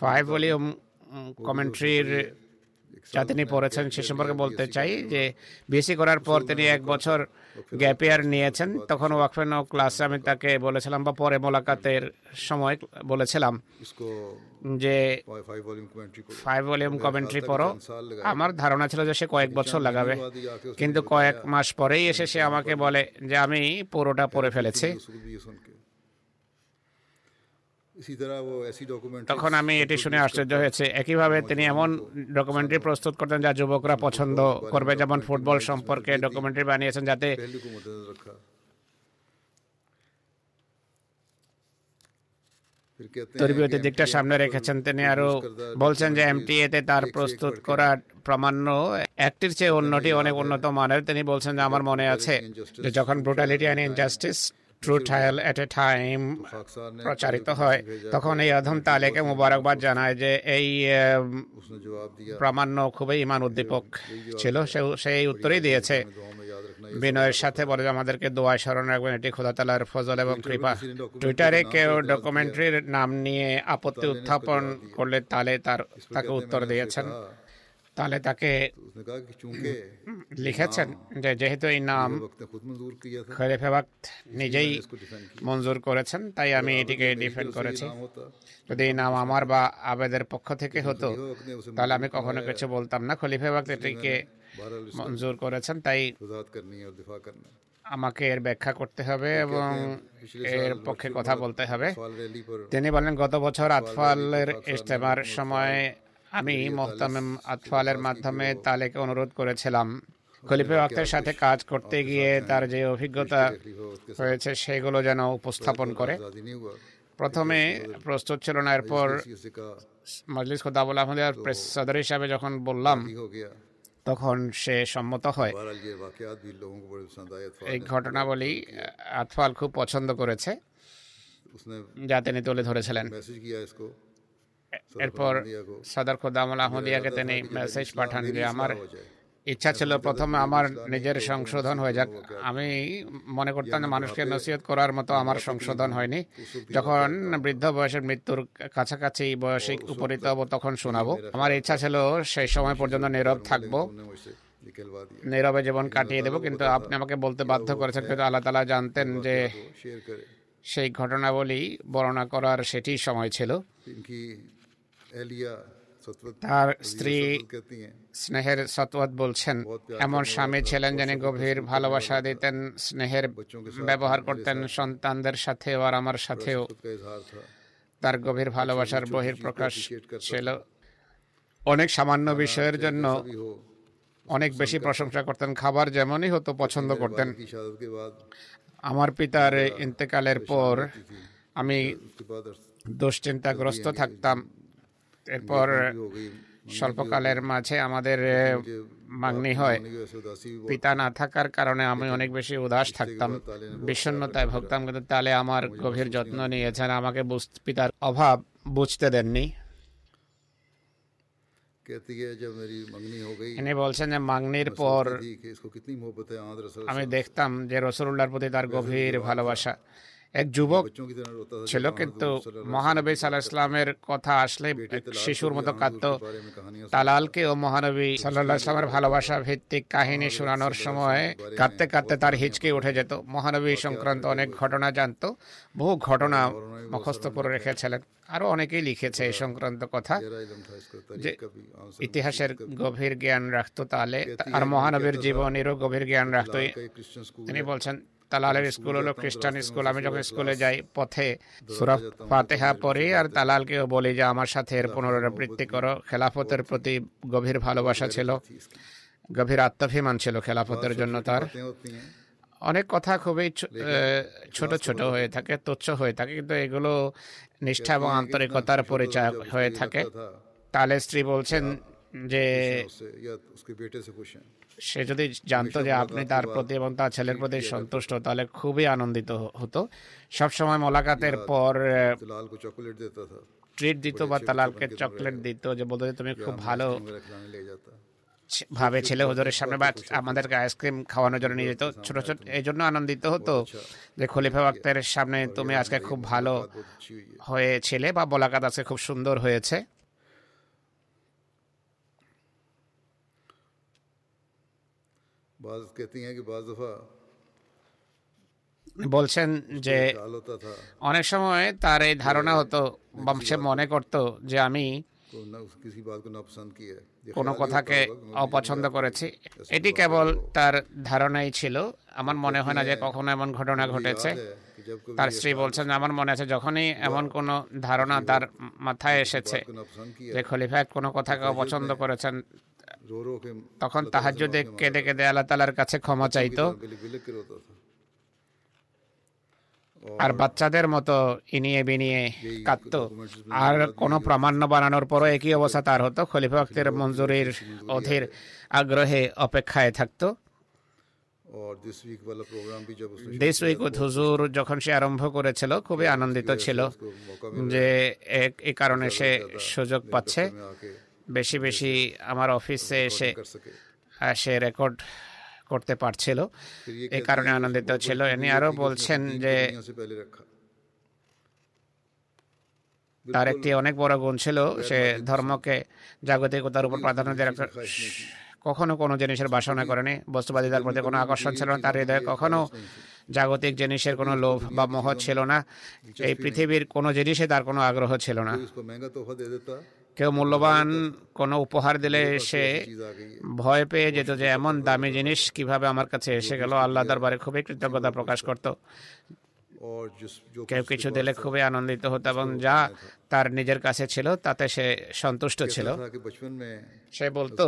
ফাইভ ভলিউম কমেন্ট্রির যা তিনি পড়েছেন সে সম্পর্কে বলতে চাই যে বিএসি করার পর তিনি এক বছর গ্যাপ ইয়ার নিয়েছেন। তখন ওয়াকফেন ক্লাসে আমি তাকে বলেছিলাম বা পরে মোলাকাতের সময় বলেছিলাম যে ফাইভ ভলিউম কমেন্ট্রি পড়ো। আমার ধারণা ছিল যে সে কয়েক বছর লাগাবে। কিন্তু কয়েক মাস পরেই এসে সে আমাকে বলে যে আমি পুরোটা পড়ে ফেলেছি। তখন আমি এটি শুনে আশ্চর্য হয়েছে। একইভাবে তিনি এমন ডকুমেন্টারি প্রস্তুত করতেন যা যুবকরা পছন্দ করবে, যেমন ফুটবল সম্পর্কে ডকুমেন্টারি বানিয়েছেন যাতে দিকটা সামনে রেখেছেন। তিনি আরও বলছেন যে এমটিএতে তার প্রস্তুত করা প্রামাণ্য একটির চেয়ে অন্যটি অনেক উন্নত মানের। তিনি বলছেন যে, আমার মনে আছে যে, যখন brutality and injustice true trial at a time প্রচারিত হয় তখন এই অধম তালেকে মুবারকবাদ জানায় যে এই প্রামাণ্য খুবই ইমান উদ্দীপক ছিল সে সেই উত্তরই দিয়েছে বিনয়ের সাথে বলে আমাদেরকে দোয়া স্মরণ রাখবেন এটি খোদা তালার ফজল এবং কৃপা টুইটারে কেউ ডকুমেন্টারির নাম নিয়ে আপত্তি উত্থাপন করলে তালে তার তাকে উত্তর দিয়েছেন তাহলে তাকে লিখেছেন যে যেহেতু এই নাম খলিফে নিজেই মঞ্জুর করেছেন, তাই আমি এটিকে ডিফেন্ড করেছি। যদি এই নাম আমার বা আবেদের পক্ষ থেকে হতো, তাহলে আমি কখনো কিছু বলতাম না। খলিফে ওয়াক্ত এটিকে মঞ্জুর করেছেন, তাই আমাকে এর ব্যাখ্যা করতে হবে এবং এর পক্ষে কথা বলতে হবে। তিনি বলেন, গত বছর আতফালের ইজতেমার সময় আমি মোহতামিম আতফালের মাধ্যমে তালেকে অনুরোধ করেছিলাম। খলিফে ওয়াক্তের সাথে কাজ করতে গিয়ে তার যে অভিজ্ঞতা হয়েছে সেগুলো যেন উপস্থাপন করে। প্রথমে প্রস্তুত ছিল না এরপর মজলিস খোদাবুল আহমদের প্রেস সদর হিসাবে যখন বললাম তখন সে সম্মত হয়। এই ঘটনাবলি আতফাল খুব পছন্দ করেছে। যা তিনি তুলে ধরেছিলেন। এরপর সাদার খোদামুল আহমদিয়াকে তিনি মেসেজ পাঠান যে আমার ইচ্ছা ছিল প্রথমে আমার নিজের সংশোধন হয়ে যাক। আমি মনে করতাম যে মানুষকে নসিহত করার মতো আমার সংশোধন হয়নি। যখন বৃদ্ধ বয়সের মৃত্যুর কাছাকাছি বয়সে উপনীত হব তখন শোনাবো। আমার ইচ্ছা ছিল সেই সময় পর্যন্ত নীরব থাকব। নীরবে জীবন কাটিয়ে দেবো। কিন্তু আপনি আমাকে বলতে বাধ্য করেছেন, কিন্তু আল্লাহ তালা জানতেন যে সেই ঘটনাবলী বর্ণনা করার সেটি সময় ছিল। তার স্ত্রী স্নেহের সতওয়াত বলছেন এমন স্বামী ছিলেন যিনি গভীর ভালোবাসা দিতেন স্নেহের ব্যবহার করতেন সন্তানদের সাথেও আর আমার সাথেও। তার গভীর ভালোবাসার বহির প্রকাশ ছিল। অনেক সামান্য বিষয়ের জন্য অনেক বেশি প্রশংসা করতেন খাবার যেমনই হতো পছন্দ করতেন। আমার পিতার ইন্তেকালের পর আমি দুশ্চিন্তাগ্রস্ত থাকতাম। এরপর স্বল্পকালের মাঝে আমাদের মাগনি হয়। পিতা না থাকার কারণে আমি অনেক বেশি উদাস থাকতাম। বিষণ্ণতায় ভুগতাম কিন্তু তালে আমার গভীর যত্ন নিয়েছেন। আমাকে পিতার অভাব বুঝতে দেননি। বলছেন যে মাগনির পর আমি দেখতাম যে রসুল্লার প্রতি তার গভীর ভালোবাসা। এক যুবক ছিল কিন্তু মহানবী সাল্লাহ ইসলামের কথা আসলে শিশুর মতো কাঁদত। তালালকে ও মহানবী সাল্লাহ ইসলামের ভালোবাসা ভিত্তিক কাহিনী শোনানোর সময় কাঁদতে কাঁদতে তার হিচকে উঠে যেত। মহানবী সংক্রান্ত অনেক ঘটনা জানতো। বহু ঘটনা মুখস্থ করে রেখেছিলেন। আরও অনেকেই লিখেছে এই সংক্রান্ত কথা যে ইতিহাসের গভীর জ্ঞান রাখতো তাহলে আর মহানবীর জীবনেরও গভীর জ্ঞান রাখতো। তিনি বলছেন তালালের স্কুল হলো খ্রিস্টান স্কুল। আমি যখন স্কুলে যাই পথে সুরফ ফাতেহা পড়ি আর তালালকেও বলি যে আমার সাথে এর পুনরাবৃত্তি করো। খেলাফতের প্রতি গভীর ভালোবাসা ছিল। গভীর আত্মাভিমান ছিল খেলাফতের জন্য তার। অনেক কথা খুবই ছোট ছোট হয়ে থাকে তুচ্ছ হয়ে থাকে কিন্তু এগুলো নিষ্ঠা এবং আন্তরিকতার পরিচয় হয়ে থাকে। তালে স্ত্রী বলছেন যে সে যদি জানতো যে আপনি তার প্রতি এবং তার ছেলের প্রতি সন্তুষ্ট তাহলে খুবই আনন্দিত হতো। সব সময় মোলাকাতের পর ট্রিট দিত বা তালালকে চকলেট দিত যে বলতো যে তুমি খুব ভালো ভাবে ছেলে হুজুরের সামনে বা আমাদেরকে আইসক্রিম খাওয়ানোর জন্য নিয়ে যেত ছোট ছোট এই জন্য আনন্দিত হতো যে খলিফা বাক্তারের সামনে তুমি আজকে খুব ভালো হয়েছিলে বা বলাকাত আজকে খুব সুন্দর হয়েছে। বলছেন যে অনেক সময় তার এই ধারণা হতো সে মনে করত যে আমি কোনো কথাকে অপছন্দ করেছি। এটি কেবল তার ধারণাই ছিল। আমার মনে হয় না যে কখনো এমন ঘটনা ঘটেছে। তার স্ত্রী বলছেন আমার মনে আছে যখনই এমন কোনো ধারণা তার মাথায় এসেছে যে খলিফা কোনো কথাকে অপছন্দ করেছেন তখন তাহাজ্জুদে কেঁদে কেঁদে আল্লাহ তালার কাছে ক্ষমা চাইতো। আর বাচ্চাদের মতো ইনিয়ে বিনিয়ে কাঁদত। আর কোনো প্রামাণ্য বানানোর পরও একই অবস্থা তার হতো। খলিফা আক্তের মঞ্জুরির অধীর আগ্রহে অপেক্ষায় থাকতো। দেশ উইকুদ হুজুর যখন সে আরম্ভ করেছিল খুবই আনন্দিত ছিল যে এক কারণে সে সুযোগ পাচ্ছে। বেশি বেশি আমার অফিসে এসে সে রেকর্ড করতে পারছিল। এই কারণে আনন্দিত ছিল। এনি আরও বলছেন যে তার একটি অনেক বড় গুণ ছিল। সে ধর্মকে জাগতিকতার উপর প্রাধান্য দেওয়ার একটা কখনো কোনো জিনিসের বাসনা করেনি। বস্তুবাদীদের প্রতি কোনো আকর্ষণ ছিল না তার হৃদয়ে কখনো জাগতিক জিনিসের কোনো লোভ বা মোহ ছিল না। এই পৃথিবীর কোনো জিনিসে তার কোনো আগ্রহ ছিল না। কেউ মূল্যবান কোনো উপহার দিলে সে ভয় পেয়ে যেত যে এমন দামি জিনিস কীভাবে আমার কাছে এসে গেল। আল্লাহ দরবারে খুবই কৃতজ্ঞতা প্রকাশ করত। কেউ কিছু দিলে খুবই আনন্দিত হতো এবং যা তার নিজের কাছে ছিল তাতে সে সন্তুষ্ট ছিল। সে বলতো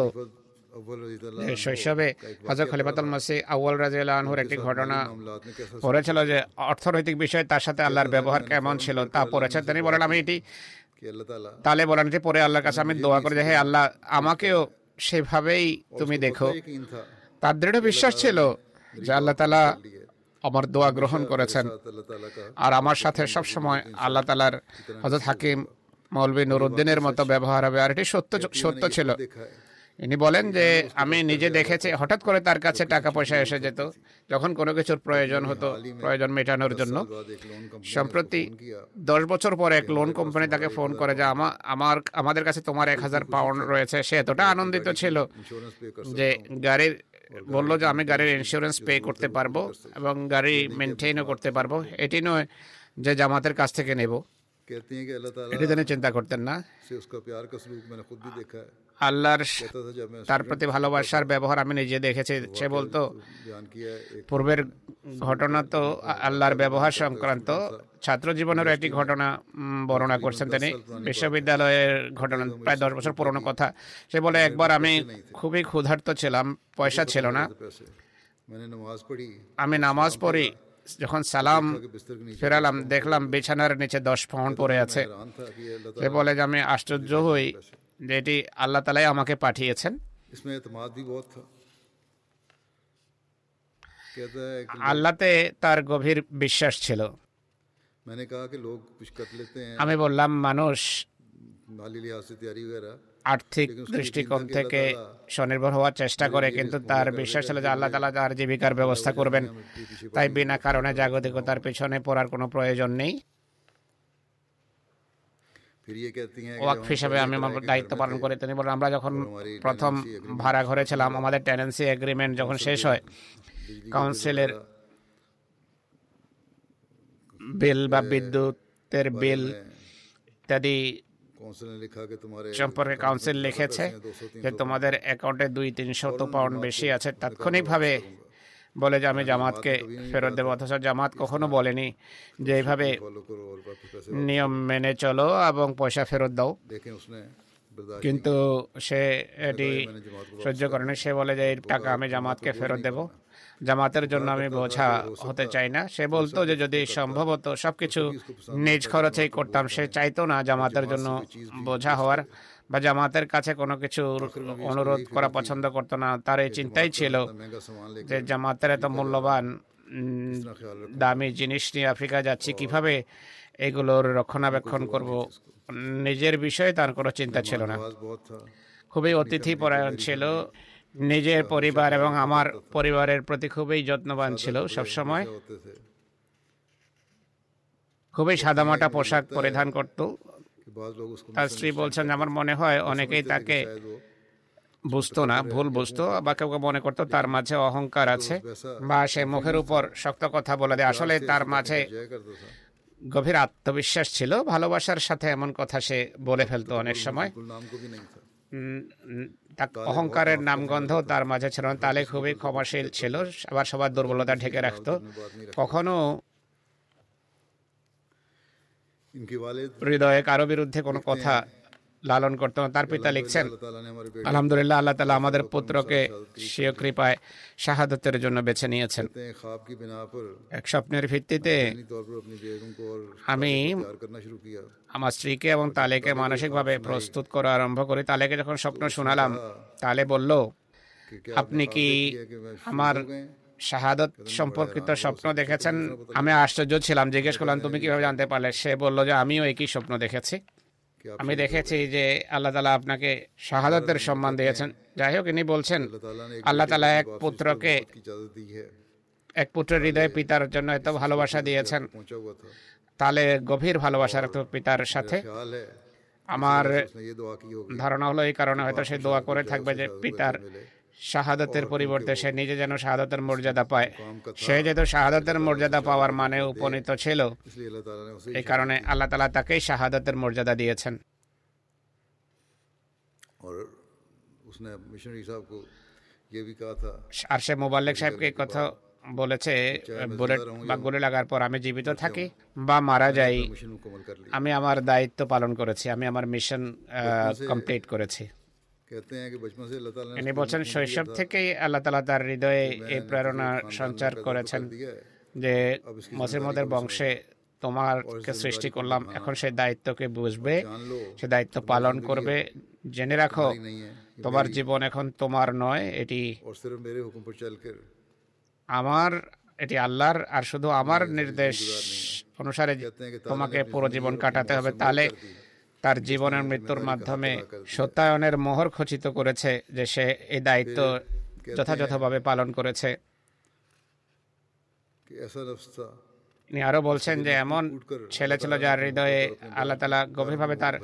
শৈশবে হজরত খলিফাতুল মাসি আউয়াল রাজিউল্লাহ আনহুর একটি ঘটনা পড়েছিল যে অর্থনৈতিক বিষয়ে তার সাথে আল্লাহর ব্যবহার কেমন ছিল তা পড়েছে তিনি বলেন আমি এটি তাহলে বলেন যে পরে আল্লাহর কাছে আমি দোয়া করে যে হ্যাঁ আল্লাহ আমাকেও সেভাবেই তুমি দেখো। তার দৃঢ় বিশ্বাস ছিল যে আল্লাহ তালা আমার দোয়া গ্রহণ করেছেন। আর আমার সাথে সবসময় আল্লাহ তালার হজরত হাকিম মৌলবী নুরুদ্দিনের মতো ব্যবহার হবে। আর এটি সত্য সত্য ছিল। ইনি বলেন যে আমি নিজে দেখেছি হঠাৎ করে তার কাছে টাকা পয়সা এসে যেত। যখন কোনো কিছুর প্রয়োজন হতো প্রয়োজন মেটানোর জন্য। সম্প্রতি দশ বছর পরে এক লোন কোম্পানি তাকে ফোন করে যে আমার আমাদের কাছে তোমার এক হাজার পাউন্ড রয়েছে। সে এতটা আনন্দিত ছিল যে গাড়ির বলল যে আমি গাড়ির ইন্স্যুরেন্স পে করতে পারব এবং গাড়ি মেনটেনও করতে পারব। এটি নয় যে জামাতের কাছ থেকে নেব। এটা যেন চিন্তা করতেন না। আল্লাহর তার প্রতি ভালোবাসার ব্যবহার আমি নিজে দেখেছি সে বলতো পূর্বের ঘটনা তো আল্লাহর ব্যবহার সংক্রান্ত ছাত্র জীবনের একটি ঘটনা বর্ণনা করছেন তিনি। বিশ্ববিদ্যালয়ের ঘটনা প্রায় দশ বছর পুরনো কথা। সে বলে একবার আমি খুবই ক্ষুধার্ত ছিলাম পয়সা ছিল না। আমি নামাজ পড়ি যখন সালাম ফেরালাম দেখলাম। বিছানার নিচে দশ পাউন্ড পড়ে আছে। সে বলে যে আমি আশ্চর্য হই যে এটি আল্লাহ তালাই আমাকে পাঠিয়েছেন। আল্লাতে তার গভীর বিশ্বাস ছিল। আমি বললাম মানুষ আর্থিক দৃষ্টিকোণ থেকে স্বনির্ভর হওয়ার চেষ্টা করে কিন্তু তার বিশ্বাস ছিল যে আল্লাহ তালা তার জীবিকার ব্যবস্থা করবেন। তাই বিনা কারণে জাগতিকতার পিছনে পড়ার কোনো প্রয়োজন নেই। ওয়াকফ হিসাবে আমি আমার দায়িত্ব পালন করি তিনি বলেন আমরা যখন প্রথম ভাড়া ঘরে ছিলাম আমাদের টেনেন্সি এগ্রিমেন্ট যখন শেষ হয় কাউন্সিলের বিল বা বিদ্যুতের বিল ইত্যাদি সম্পর্কে কাউন্সিল লিখেছে যে তোমাদের অ্যাকাউন্টে দুই তিনশত পাউন্ড বেশি আছে তাৎক্ষণিকভাবে বলে যে আমি জামাতকে ফেরত দেবো অথচ জামাত কখনো বলেনি যে এইভাবে নিয়ম মেনে চলো এবং পয়সা ফেরত দাও। কিন্তু সে এটি সহ্য করেনি। সে বলে যে এই টাকা আমি জামাতকে ফেরত দেব। জামাতের জন্য আমি বোঝা হতে চাই না। সে বলতো যে যদি সম্ভবত সব কিছু নিজ খরচেই করতাম। সে চাইতো না জামাতের জন্য বোঝা হওয়ার। বা জামাতের কাছে কোনো কিছু অনুরোধ করা পছন্দ করতো না তার এই চিন্তাই ছিল যে জামাতের এত মূল্যবান দামি জিনিস নিয়ে আফ্রিকা যাচ্ছি কীভাবে এগুলোর রক্ষণাবেক্ষণ করব নিজের বিষয়ে তার কোনো চিন্তা ছিল না। খুবই অতিথি পরায়ণ ছিল। নিজের পরিবার এবং আমার পরিবারের প্রতি খুবই যত্নবান ছিল সবসময়। খুবই সাদামাটা পোশাক পরিধান করত। তার স্ত্রী বলছেন আমার মনে হয় অনেকেই তাকে বুঝতো না ভুল বুঝতো বা কেউ মনে করতো তার মাঝে অহংকার আছে বা সে মুখের উপর শক্ত কথা বলে দেয়। আসলে তার মাঝে গভীর আত্মবিশ্বাস ছিল ভালোবাসার সাথে এমন কথা সে বলে ফেলতো অনেক সময়। অহংকারের নামগন্ধ তার মাঝে ছিল না তালে খুবই ক্ষমাশীল ছিল আবার সবার দুর্বলতা ঢেকে রাখতো। কখনো হৃদয়ে কারও বিরুদ্ধে কোনো কথা লালন করতো না। তার পিতা লিখছেন আলহামদুলিল্লাহ আল্লাহ তালা আমাদের পুত্রকে স্বীয় কৃপায় শাহাদতের জন্য বেছে নিয়েছেন। এক স্বপ্নের ভিত্তিতে আমি আমার স্ত্রীকে এবং তালেকে মানসিকভাবে প্রস্তুত করা আরম্ভ করি। তালেকে যখন স্বপ্ন শোনালাম তালে বলল আপনি কি আমার শাহাদত সম্পর্কিত স্বপ্ন দেখেছেন। আমি আশ্চর্য ছিলাম জিজ্ঞেস করলাম তুমি কীভাবে জানতে পারলে? সে বলল যে আমিও একই স্বপ্ন দেখেছি। আমি দেখেছি যে আল্লাহ তালা আপনাকে শাহাদতের সম্মান দিয়েছেন। যাই হোক ইনি বলছেন আল্লাহ তালা এক পুত্রকে এক পুত্রের হৃদয় পিতার জন্য এত ভালোবাসা দিয়েছেন। তাহলে গভীর ভালোবাসা রাখত পিতার সাথে। আমার ধারণা হলো এই কারণে হয়তো সে দোয়া করে থাকবে যে পিতার শাহাদাতের পরিবর্তে সে নিজে যেন শাহাদাতের মর্যাদা পায়। সে যেহেতু শাহাদাতের মর্যাদা পাওয়ার মানে উপনীত ছিল। এই কারণে আল্লাহ তালা তাকেই শাহাদাতের মর্যাদা দিয়েছেন। আর সে মোবাল্লিক সাহেবকে কথা বলেছে বুলেট বা গুলি লাগার পর আমি জীবিত থাকি বা মারা যাই আমি আমার দায়িত্ব পালন করেছি আমি আমার মিশন কমপ্লিট করেছি। তিনি বলছেন শৈশব থেকেই আল্লাহ তালা তার হৃদয়ে এই প্রেরণা সঞ্চার করেছেন যে মসিমদের বংশে তোমারকে সৃষ্টি করলাম এখন সেই দায়িত্বকে বুঝবে সে দায়িত্ব পালন করবে জেনে রাখো তোমার জীবন এখন তোমার নয় এটি আমার এটি আল্লাহর আর শুধু আমার নির্দেশ অনুসারে তোমাকে পুরো জীবন কাটাতে হবে তাহলে তার জীবনের মৃত্যুর মাধ্যমে সত্যায়নের মোহর খচিত করেছে যে সে এই দায়িত্ব যথাযথভাবে পালন করেছে। তিনি আরও বলছেন যে এমন ছেলে ছিল যার হৃদয়ে আল্লাহ তালা গভীরভাবে তার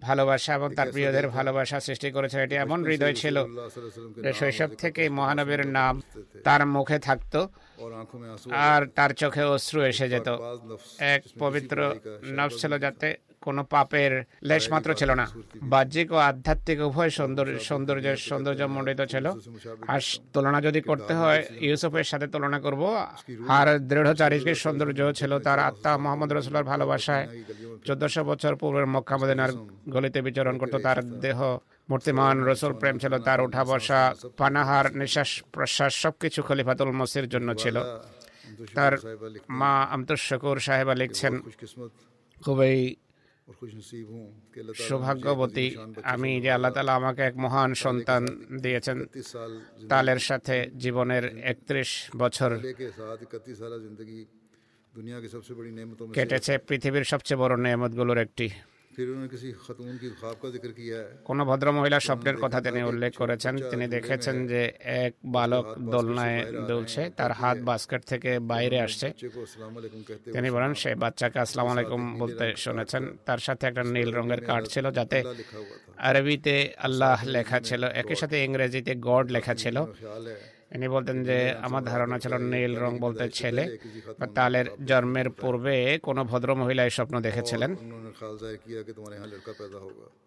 ভালোবাসা এবং তার প্রিয়দের ভালোবাসা সৃষ্টি করেছে এটি এমন হৃদয় ছিল শৈশব থেকে মহানবীর নাম তার মুখে থাকত আর তার চোখে অশ্রু এসে যেত। এক পবিত্র নফ ছিল যাতে কোনো পাপের লেশমাত্র ছিল না। বাহ্যিক ও আধ্যাত্মিক উভয় সৌন্দর্য সৌন্দর্য সৌন্দর্যমণ্ডিত ছিল। আর তুলনা যদি করতে হয় ইউসুফের সাথে তুলনা করব। আর দৃঢ়চারীকে সৌন্দর্য ছিল তার আত্মা মোহাম্মদ রসুলের ভালোবাসায়। চোদ্দশো বছর পূর্বের মক্কা মদিনার গলিতে বিচরণ করত তার দেহ মূর্তিমান রসুল প্রেম ছিল তার উঠা বসা পানাহার নিঃশ্বাস প্রশ্বাস সবকিছু খলিফাতুল মসির জন্য ছিল। তার মা আমতুল শকুর সাহেবা লিখছেন। খুবই সৌভাগ্যবতী আমি যে আল্লাহ তালা আমাকে এক মহান সন্তান দিয়েছেন তালের সাথে জীবনের একত্রিশ বছর কেটেছে পৃথিবীর সবচেয়ে বড় নেয়ামতগুলোর একটি কোনো ভদ্রমহিলা স্বপ্নের কথা তিনি উল্লেখ করেছেন। তিনি দেখেছেন যে এক বালক দোলনায় দুলছে তার হাত বাস্কেট থেকে বাইরে আসছে। তিনি বলেন সেই বাচ্চাকে আসসালাম আলাইকুম বলতে শুনেছেন তার সাথে একটা নীল রঙের কার্ড ছিল যাতে আরবিতে আল্লাহ লেখা ছিল একই সাথে ইংরেজিতে গড লেখা ছিল। ইনি বলতেন যে আমার ধারণা ছিল নীল রং বলতে ছেলে। বা তালের জন্মের পূর্বে কোনো ভদ্র মহিলা এই স্বপ্ন দেখেছিলেন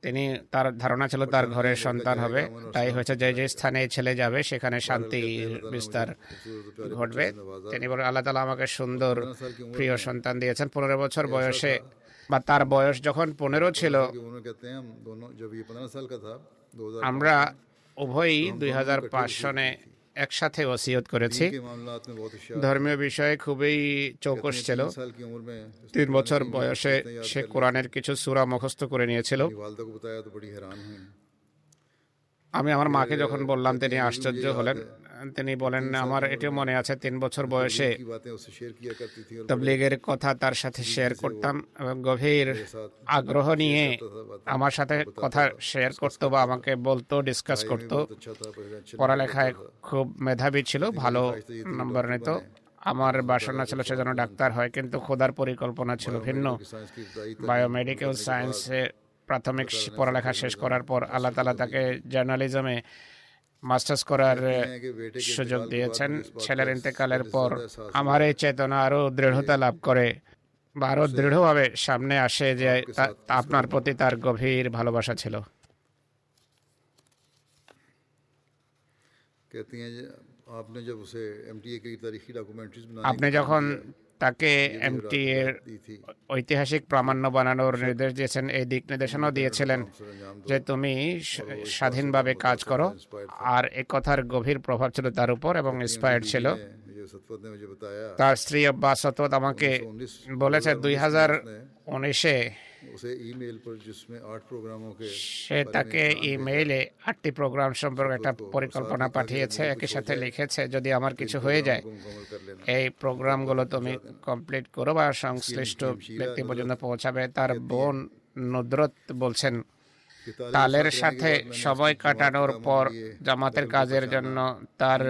তিনি তার ধারণা ছিল তার ঘরের সন্তান হবে। তাই হয়েছে যে যে স্থানে ছেলে যাবে সেখানে শান্তি বিস্তার ঘটবে। তিনি বলেন আল্লাহ তালা আমাকে সুন্দর প্রিয় সন্তান দিয়েছেন। পনেরো বছর বয়সে বা তার বয়স যখন পনেরো ছিল আমরা উভয়ই দুই হাজার পাঁচ সনে একসাথে ওসিয়ত করেছি। ধর্মীয় বিষয়ে খুবই চৌকস ছিল। তিন বছর বয়সে সে কোরআনের কিছু সুরা মুখস্থ করে নিয়েছিল। আমি আমার মাকে যখন বললাম তিনি আশ্চর্য হলেন। তিনি বলেন আমার এটিও মনে আছে তিন বছর বয়সে তবলিগের কথা তার সাথে শেয়ার করতাম এবং গভীর আগ্রহ নিয়ে আমার সাথে কথা শেয়ার করতো বা আমাকে বলতো ডিসকাস করতো। পড়ালেখায় খুব মেধাবী ছিল ভালো নম্বর নিত। আমার বাসনা ছিল সে যেন ডাক্তার হয় কিন্তু খোদার পরিকল্পনা ছিল ভিন্ন। বায়োমেডিক্যাল সায়েন্সে প্রাথমিক পড়ালেখা শেষ করার পর আল্লাহ তালা তাকে জার্নালিজমে মাস্টার্স করার সুযোগ দিয়েছেন ছেলের ইন্তেকালের পর। আমার এই চেতনা আরও দৃঢ়তা লাভ করে। বা আরও দৃঢ়ভাবে সামনে আসে যে আপনার প্রতি তার গভীর ভালোবাসা ছিল। আপনি যখন তাকে এমটি এর ঐতিহাসিক প্রামাণ্য বানানোর নির্দেশ দিয়েছেন এই দিক নির্দেশনাও দিয়েছিলেন যে তুমি স্বাধীনভাবে কাজ করো আর এ কথার গভীর প্রভাব ছিল তার উপর এবং ইন্সপায়ার্ড ছিল। তার স্ত্রী আব্বাস আমাকে বলেছে দুই হাজার উনিশে সে তাকে ইমেইলে আটটি প্রোগ্রাম সম্পর্কে একটা পরিকল্পনা পাঠিয়েছে একই সাথে লিখেছে যদি আমার কিছু হয়ে যায় এই প্রোগ্রামগুলো তুমি কমপ্লিট করো বা সংশ্লিষ্ট ব্যক্তি পর্যন্ত পৌঁছাবে। তার বোন নুদরত বলছেন তালের সাথে সময় কাটানোর পর জামাতের কাজের জন্য তার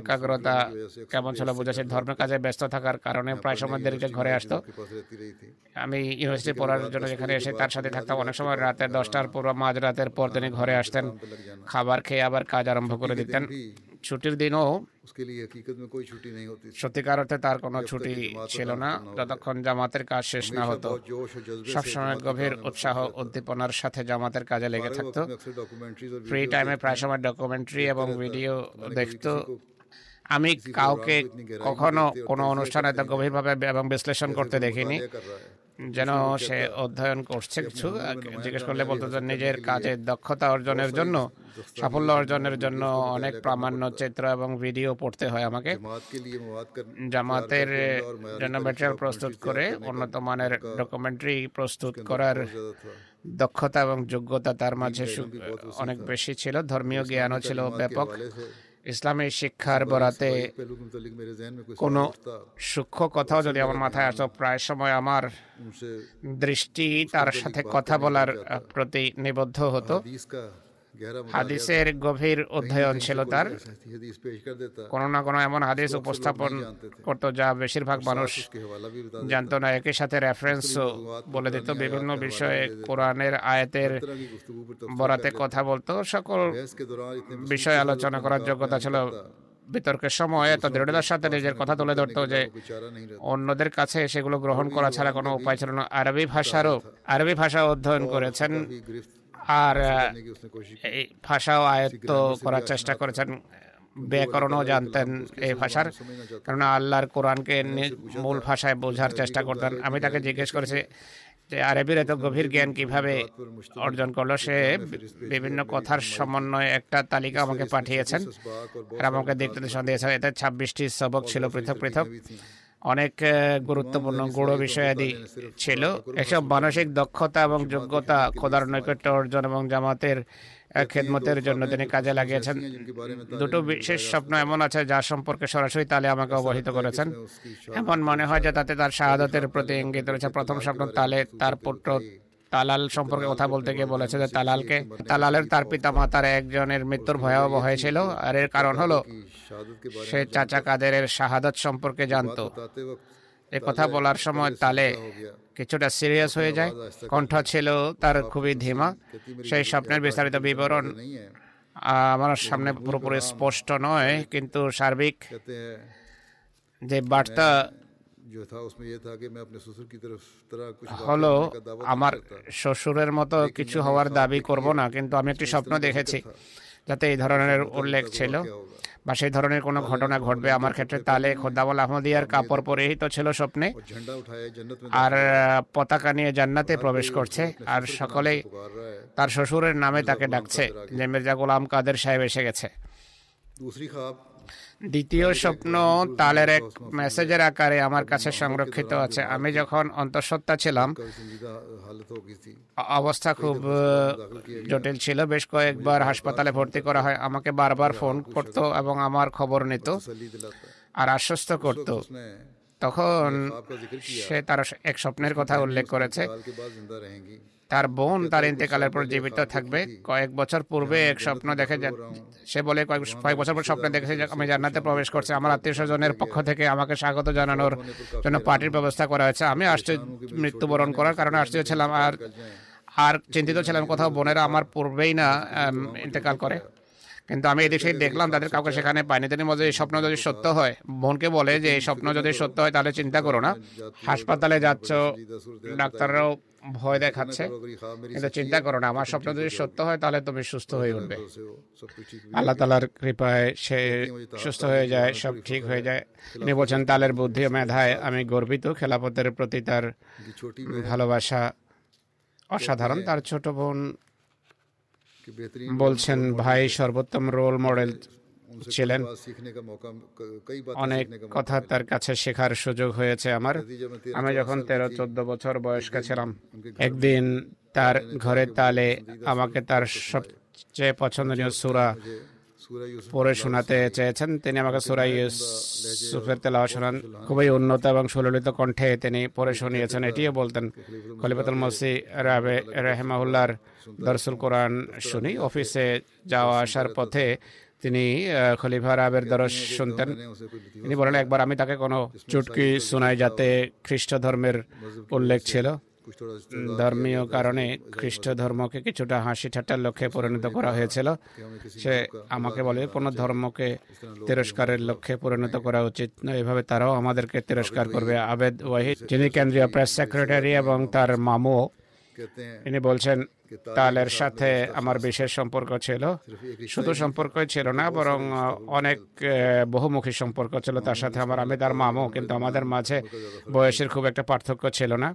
একাগ্রতা কেমন ছিল বোঝাচ্ছে ধর্মের কাজে ব্যস্ত থাকার কারণে প্রায় সময় দেরিতে ঘরে আসতো। আমি ইউনিভার্সিটি পড়ার জন্য যেখানে এসে তার সাথে থাকতাম অনেক সময় রাতে দশটার পর মাঝরাতের পর তিনি ঘরে আসতেন খাবার খেয়ে আবার কাজ আরম্ভ করে দিতেন। ছুটির দিনও সত্যিকার অর্থে তার কোনো ছুটি ছিল না যতক্ষণ জামাতের কাজ শেষ না হতো সবসময় গভীর উৎসাহ উদ্দীপনার সাথে জামাতের কাজে লেগে থাকতো ফ্রি টাইমে প্রায় সময় ডকুমেন্টারি এবং ভিডিও দেখত আমি কাউকে কখনো কোনো অনুষ্ঠানে গভীরভাবে এবং বিশ্লেষণ করতে দেখিনি যেন সে অধ্যয়ন করছে কিছু জিজ্ঞেস করলে বলতো যে নিজের কাজের দক্ষতা অর্জনের জন্য সাফল্য অর্জনের জন্য অনেক প্রামাণ্য চিত্র এবং ভিডিও পড়তে হয় আমাকে। জামাতের জন্য ম্যাটেরিয়াল প্রস্তুত করে উন্নত মানের ডকুমেন্টারি প্রস্তুত করার দক্ষতা এবং যোগ্যতা তার মাঝে অনেক বেশি ছিল ধর্মীয় জ্ঞানও ছিল ব্যাপক। ইসলামের শিক্ষার বরাতে কোনো সূক্ষ্ম কথাও যদি আমার মাথায় আসতো প্রায় সময় আমার দৃষ্টি তার সাথে কথা বলার প্রতি নিবদ্ধ হতো। হাদিসের গভীর অধ্যয়ন ছিল তার। কোনো না কোনো এমন হাদিস উপস্থাপন করত যা বেশিরভাগ মানুষ জানত না। একই সাথে রেফারেন্স বলে দিত বিভিন্ন বিষয়ে কোরআনের আয়াতের বরাতে কথা বলতো। সকল বিষয়ে আলোচনা করার যোগ্যতা ছিল বিতর্কের সময়। এত দৃঢ়তার সাথে নিজের কথা তুলে ধরতো যে অন্যদের কাছে সেগুলো গ্রহণ করা ছাড়া কোনো উপায় ছিল না। আরবি ভাষারও আরবি ভাষা অধ্যয়ন করেছেন। আর ভাষাও আয়ত্ত করার চেষ্টা করেছেন। ব্যাকরণও জানতেন এই ভাষার। কারণ আল্লাহর কোরআনকে মূল ভাষায় বোঝার চেষ্টা করতেন। আমি তাকে জিজ্ঞেস করেছি যে আরবির এত গভীর জ্ঞান কীভাবে অর্জন করল সে বিভিন্ন কথার সমন্বয়ে একটা তালিকা আমাকে পাঠিয়েছেন আর আমাকে দেখতে দিয়েছেন এতে ছাব্বিশটি সবক ছিল পৃথক পৃথক। অনেক গুরুত্বপূর্ণ গুড় বিষয়াদি ছিল। এসব মানসিক দক্ষতা এবং যোগ্যতা খোদার নৈকট্য অর্জন এবং জামাতের খেদমতের জন্য তিনি কাজে লাগিয়েছেন। দুটো বিশেষ স্বপ্ন এমন আছে যা সম্পর্কে সরাসরি তালে আমাকে অবহিত করেছেন। এমন মনে হয় যে তাতে তার শাহাদতের প্রতি ইঙ্গিত রয়েছে। প্রথম স্বপ্ন তালে তার পুত্র তালাল সম্পর্কে কথা বলতে গিয়ে বলেছে যে তালালকে তালালের তার পিতা মাতার একজনের মৃত্যুর ভয়াবহ হয়েছিল। আর এর কারণ হলো সে চাচা কাদের শাহাদত সম্পর্কে জানতো। এ কথা বলার সময় তালে কিছুটা সিরিয়াস হয়ে যায়। কণ্ঠ ছিল তার খুবই ধীমা। সেই স্বপ্নের বিস্তারিত বিবরণ আমার সামনে পুরোপুরি স্পষ্ট নয় কিন্তু সার্বিক যে বার্তা হলো আমার শ্বশুরের মতো কিছু হওয়ার দাবি করব না কিন্তু আমি একটি স্বপ্ন দেখেছি যাতে এই ধরনের উল্লেখ ছিল বা সেই ধরনের কোনো ঘটনা ঘটবে আমার ক্ষেত্রে তালে খোদ্দামল আহমদিয়ার কাপড় পরিহিত ছিল স্বপ্নে আর পতাকা নিয়ে জান্নাতে প্রবেশ করছে আর সকলেই তার শ্বশুরের নামে তাকে ডাকছে যে মির্জা গোলাম কাদের সাহেব এসে গেছে দ্বিতীয় স্বপ্ন তালের এক মেসেজের আকারে আমার কাছে সংরক্ষিত আছে। আমি যখন অন্তঃসত্ত্বা ছিলাম অবস্থা খুব জটিল ছিল। বেশ কয়েকবার হাসপাতালে ভর্তি করা হয়। আমাকে বারবার ফোন করত এবং আমার খবর নিত আর আশ্বস্ত করত। তখন সে তার এক স্বপ্নের কথা উল্লেখ করেছে। তার বোন তার ইন্তেকালের পর জীবিত থাকবে। কয়েক বছর পূর্বে এক স্বপ্ন দেখে সে বলে কয়েক কয়েক বছর পর স্বপ্ন দেখেছে আমি জান্নাতে প্রবেশ করছি। আমার আত্মীয় স্বজনের পক্ষ থেকে আমাকে স্বাগত জানানোর জন্য পার্টির ব্যবস্থা করা হয়েছে। আমি আসছি মৃত্যুবরণ করার কারণে আশ্চর্য ছিলাম আর আর চিন্তিত ছিলাম কোথাও। বোনেরা আমার পূর্বেই না ইন্তেকাল করে। কিন্তু আমি এদিকে দেখলাম তাদের কাউকে সেখানে পাইনি তিনি মধ্যে এই স্বপ্ন যদি সত্য হয় বোনকে বলে যে এই স্বপ্ন যদি সত্য হয় তাহলে চিন্তা করো না। হাসপাতালে যাচ্ছ। ডাক্তাররাও ভয় দেখাচ্ছে। কিন্তু চিন্তা করো না, আমার স্বপ্ন যদি সত্য হয়, তাহলে তুমি সুস্থ হয়ে উঠবে। আল্লাহ তালার কৃপায় সে সুস্থ হয়ে যায়, সব ঠিক হয়ে যায়। তিনি বলছেন, তালের বুদ্ধি ও মেধায় আমি গর্বিত। খেলাপথের প্রতি তার ভালোবাসা অসাধারণ। তার ছোট বোন বলছেন, ভাই, সর্বোত্তম রোল মডেল ছিলেন। অনেক কথা তার কাছে শেখার সুযোগ হয়েছে আমার। আমি যখন তেরো, চোদ্দ বছর বয়স্ক ছিলাম, একদিন তার ঘরে তালে আমাকে তার সবচেয়ে পছন্দনীয় সুরা পরে শোনাতে চেয়েছেন। তিনি আমাকে সুরাই সুফের তেলাওয়া শোনান। খুবই উন্নত এবং সুললিত কণ্ঠে তিনি পরে শুনিয়েছেন। এটিও বলতেন, খলিফাতুল মসি রাবে রেহমাউল্লার দর্শুল কোরআন শুনি। অফিসে যাওয়া আসার পথে তিনি খলিফা রাবের দরস শুনতেন। তিনি বলেন, একবার আমি তাকে কোনো চুটকি শোনাই যাতে খ্রিস্ট ধর্মের উল্লেখ ছিল। ধর্মীয় কারণে খ্রিস্ট ধর্মকে কিছুটা হাসি ঠাট্টার লক্ষ্যে পরিণত করা হয়েছিল। সে আমাকে বলে, কোনো ধর্মকে তিরস্কারের লক্ষ্যে পরিণত করা উচিত এভাবে তারাও আমাদেরকে তিরস্কার করবে। আবেদ ওয়াহিদ, যিনি কেন্দ্রীয় প্রেস সেক্রেটারি এবং তার মামু, তিনি বলছেন তালের সাথে আমার বিশেষ সম্পর্ক ছিল। শুধু সম্পর্কই ছিল না, বরং অনেক বহুমুখী সম্পর্ক ছিল। তার সাথে আমার আমি তার মামু, কিন্তু আমাদের মাঝে বয়সের খুব একটা পার্থক্য ছিল না।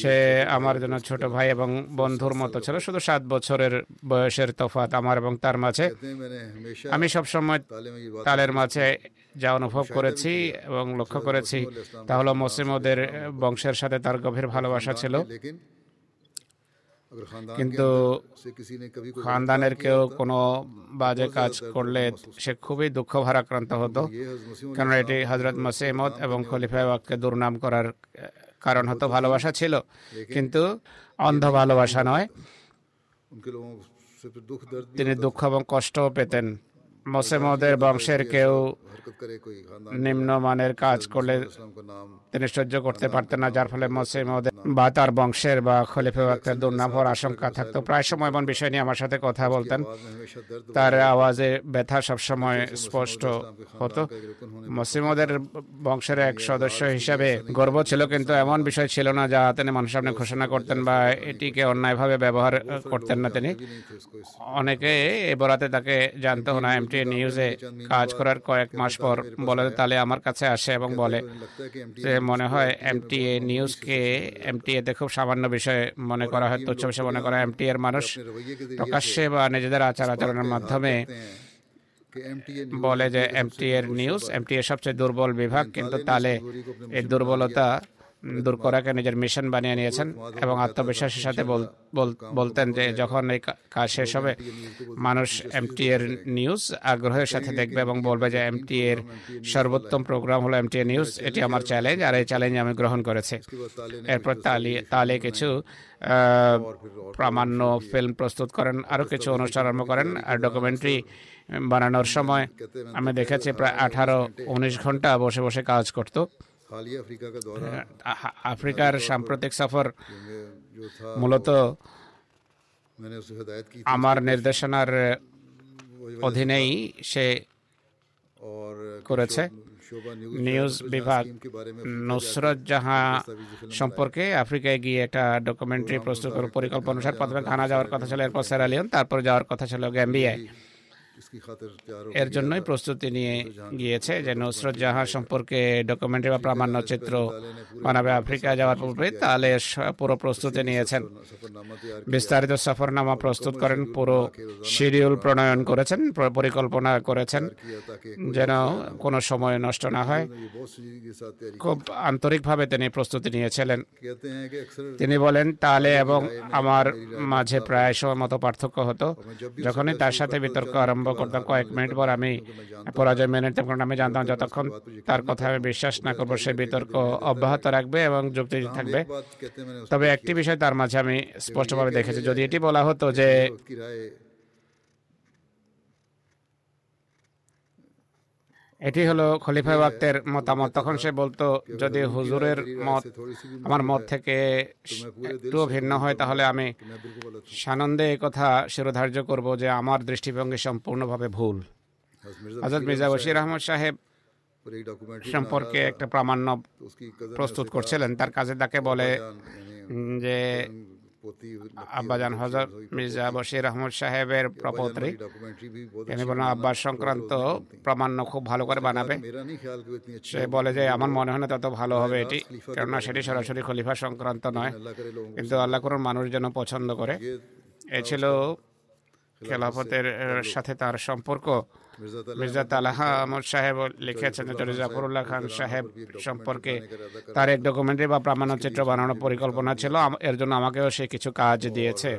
সে আমার জন্য ছোট ভাই এবং বন্ধুর মতো ছিল। শুধু সাত বছরের বয়সের তফাত আমার এবং তার মাঝে। আমি সবসময় তালের মাঝে যা অনুভব করেছি এবং লক্ষ্য করেছি তাহলে মসিমদের বংশের সাথে তার গভীর ভালোবাসা ছিল। কিন্তু খানদানের কেউ কোনো বাজে কাজ করলে সে খুবই দুঃখ ভারাক্রান্ত হতো কারণ এটি হজরত মসেমদ এবং খলিফা ওয়াককে দুর্নাম করার কারণ হতো ভালোবাসা ছিল কিন্তু অন্ধ ভালোবাসা নয় তিনি দুঃখ এবং কষ্টও পেতেন মোসেমদের বংশের কেউ নিম্নমানের কাজ করলে তিনি সহ্য করতে পারতেন না, যার ফলে মোসেমদের বা তার বংশের বা খলিফে ওয়াক্তের দুর্নাম হওয়ার আশঙ্কা থাকতো। প্রায় সময় এমন বিষয় নিয়ে আমার সাথে কথা বলতেন। তার আওয়াজে ব্যথা সবসময় স্পষ্ট হতো। মোসেমদের বংশের এক সদস্য হিসাবে গর্ব ছিল, কিন্তু এমন বিষয় ছিল না যা তিনি মানুষের সামনে ঘোষণা করতেন বা এটিকে অন্যায়ভাবে ব্যবহার করতেন না তিনি। অনেকে এ বরাতে তাকে জানতো না, এমটি এনডিটিভি নিউজে কাজ করার কয়েক মাস পর বলে তাহলে আমার কাছে আসে এবং বলে যে মনে হয় এমটিএ নিউজকে এমটিএতে খুব সামান্য বিষয়ে মনে করা হয়, তুচ্ছ বিষয়ে মনে করা এমটিএ এর মানুষ প্রকাশ্যে বা নিজেদের আচার আচরণের মাধ্যমে বলে যে এমটিএ এর নিউজ এমটিএ সবচেয়ে দুর্বল বিভাগ, কিন্তু তাহলে এই দুর্বলতা দূর করাকে নিজের মিশন বানিয়ে নিয়েছেন এবং আত্মবিশ্বাসের সাথে বলতেন যে যখন এই কাজ শেষ হবে, মানুষ এমটি এর নিউজ আগ্রহের সাথে দেখবে এবং বলবে যে এমটি এর সর্বোত্তম প্রোগ্রাম হলো এমটি নিউজ এটি আমার চ্যালেঞ্জ আর এই চ্যালেঞ্জ আমি গ্রহণ করেছি। এরপর তালে তালে কিছু প্রামাণ্য ফিল্ম প্রস্তুত করেন, আরও কিছু অনুষ্ঠান আরম্ভ করেন আর ডকুমেন্টারি বানানোর সময় আমি দেখেছি প্রায় আঠারো, উনিশ ঘণ্টা বসে বসে কাজ করতো। হ্যাঁ, আফ্রিকার সাম্প্রতিক সফর মূলত আমার নির্দেশনার অধীনেই সে করেছে। নিউজ বিভাগ নুসরত জাহা সম্পর্কে আফ্রিকায় গিয়ে একটা ডকুমেন্টারি প্রস্তুত করার পরিকল্পনা অনুসারে প্রথমে ঘানা যাওয়ার কথা ছিল এরপর সেরালিয়ন তারপর যাওয়ার কথা ছিল গ্যাম্বিয়ায় এর জন্যই প্রস্তুতি নিয়ে গিয়েছে যে নুসরত জাহান সম্পর্কে ডকুমেন্টারি বা প্রামাণ্য চিত্র বানাবে আফ্রিকা যাওয়ার পূর্বে তাহলে পুরো প্রস্তুতি নিয়েছেন। বিস্তারিত সফরনামা প্রস্তুত করেন পুরো শিডিউল প্রণয়ন করেছেন পরিকল্পনা করেছেন যেন কোনো সময় নষ্ট না হয়। খুব আন্তরিকভাবে তিনি প্রস্তুতি নিয়েছিলেন। তিনি বলেন তালে এবং আমার মাঝে প্রায় সময় মতো পার্থক্য হতো। যখনই তার সাথে বিতর্ক আরম্ভ করতাম কয়েক মিনিট পর আমি পরাজয় মেনে নিতাম, কারণ আমি জানতাম যতক্ষণ তার কথা আমি বিশ্বাস না করব, সে বিতর্ক অব্যাহত রাখবে এবং যুক্তি থাকবে। তবে একটি বিষয় তার মাঝে আমি স্পষ্টভাবে দেখেছি, যদি এটি বলা হতো যে এটি হলো খলিফা ওয়াক্তের মতামত। তখন সে বলতো যদি হুজুরের মত আমার মত থেকে একটুও ভিন্ন হয় তাহলে আমি সানন্দে কথা শিরোধার্য করব যে আমার দৃষ্টিভঙ্গি সম্পূর্ণভাবে ভুল। আজাদ মির্জা বশির আহমদ সাহেব সম্পর্কে একটা প্রামাণ্য প্রস্তুত করছিলেন। তার কাজে তাকে বলে যে আব্বাজান হজর মির্জা বশির আহমদ সাহেবের প্রপত্রী তিনি বলেন আব্বাস সংক্রান্ত প্রামাণ্য খুব ভালো করে বানাবে। সে বলে যে আমার মনে হয় না তত ভালো হবে এটি কেননা সেটি সরাসরি খলিফা সংক্রান্ত নয়। কিন্তু আল্লাহ করুন মানুষ যেন পছন্দ করে। এ ছিল খেলাফতের সাথে তার সম্পর্ক। মির্জা তালাহা আহমদ সাহেব লিখেছেন চৌধুরী জাফরুল্লাহ খান সাহেব সম্পর্কে তার এক ডকুমেন্টারি বা প্রামাণ্যচিত্র বানানোর পরিকল্পনা ছিল এর জন্য আমাকেও সে কিছু কাজ দিয়েছে।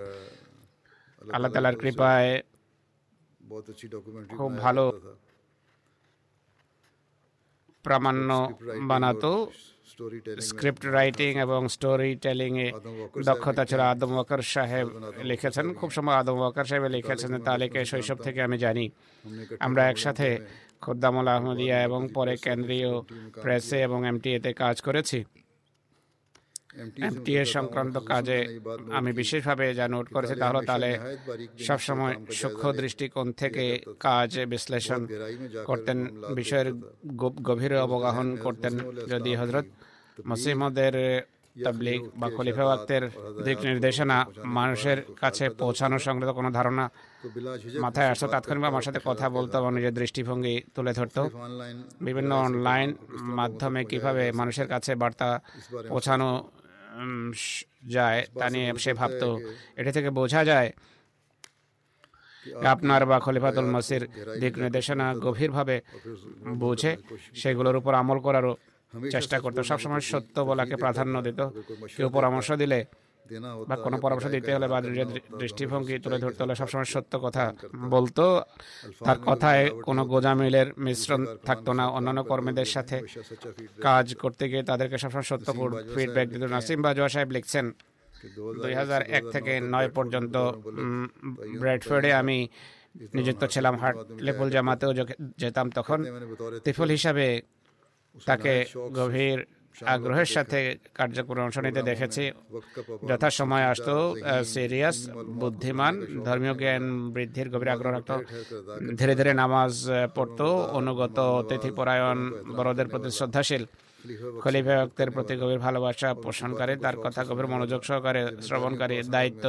আল্লাহ তালার কৃপায় খুব ভালো প্রামাণ্য বানাতো। স্ক্রিপ্ট রাইটিং এবং স্টোরি টেলিং এ দক্ষতা ছিল আদম ওয়াকার সাহেব লিখেছেন। খুব সময় আদম ওয়াকার সাহেব লিখেছেন তালিকে শৈশব থেকে আমি জানি। আমরা একসাথে খোদ্দামুল আহমদিয়া এবং পরে কেন্দ্রীয় প্রেসে এবং এমটিএতে কাজ করেছি। এমটিএ সংক্রান্ত কাজে আমি বিশেষভাবে যা নোট করেছি তা হলো তাহলে সবসময় সূক্ষ্ম দৃষ্টিকোণ থেকে কাজ বিশ্লেষণ করতেন বিষয়ের গভীরে অবগাহন করতেন যদি হজরত মুসলিমদের তাবলিগ বা খলিফা ওয়াক্তের দিক নির্দেশনা মানুষের কাছে পৌঁছানো সংক্রান্ত কোনো ধারণা মাথায় আসতো তাৎক্ষণিক আমার সাথে কথা বলতো এবং নিজের দৃষ্টিভঙ্গি তুলে ধরতো বিভিন্ন অনলাইন মাধ্যমে কীভাবে মানুষের কাছে বার্তা পৌঁছানো যায় তা নিয়ে সে ভাবতো এটা থেকে বোঝা যায় আপনার বা খলিফাতুল মাসির দিক নির্দেশনা গভীরভাবে বুঝে সেগুলোর উপর আমল করারও চেষ্টা করতো সবসময় সত্য বলাকে প্রাধান্য দিত। কেউ পরামর্শ দিলে বা কোনো পরামর্শ দিতে হলে বা দৃষ্টিভঙ্গি তুলে ধরতে হলে সবসময় সত্য কথা বলতো। তার কথায় কোনো গোজামিলের মিশ্রণ থাকতো না। অন্যান্য কর্মীদের সাথে কাজ করতে গিয়ে তাদেরকে সবসময় সত্য ফিডব্যাক দিত। নাসিম বাজুয়া সাহেব লিখছেন দুই হাজার এক থেকে নয় পর্যন্ত ব্র্যাডফোর্ডে আমি নিযুক্ত ছিলাম হার্ট লেপুল জামাতেও যেতাম তখন। তিফল হিসাবে তাকে গভীর আগ্রহের সাথে কার্যক্রমে অংশ নিতে দেখেছি। যথাসময় আসত সিরিয়াস বুদ্ধিমান ধর্মীয় জ্ঞান বৃদ্ধির গভীর আগ্রহ রাখত। ধীরে ধীরে নামাজ পড়ত অনুগত অতিথিপরায়ণ বড়দের প্রতি শ্রদ্ধাশীল। খলিফা ভক্তের প্রতি গভীর ভালোবাসা পোষণকারী তার কথা গভীর মনোযোগ সহকারে শ্রবণকারী দায়িত্ব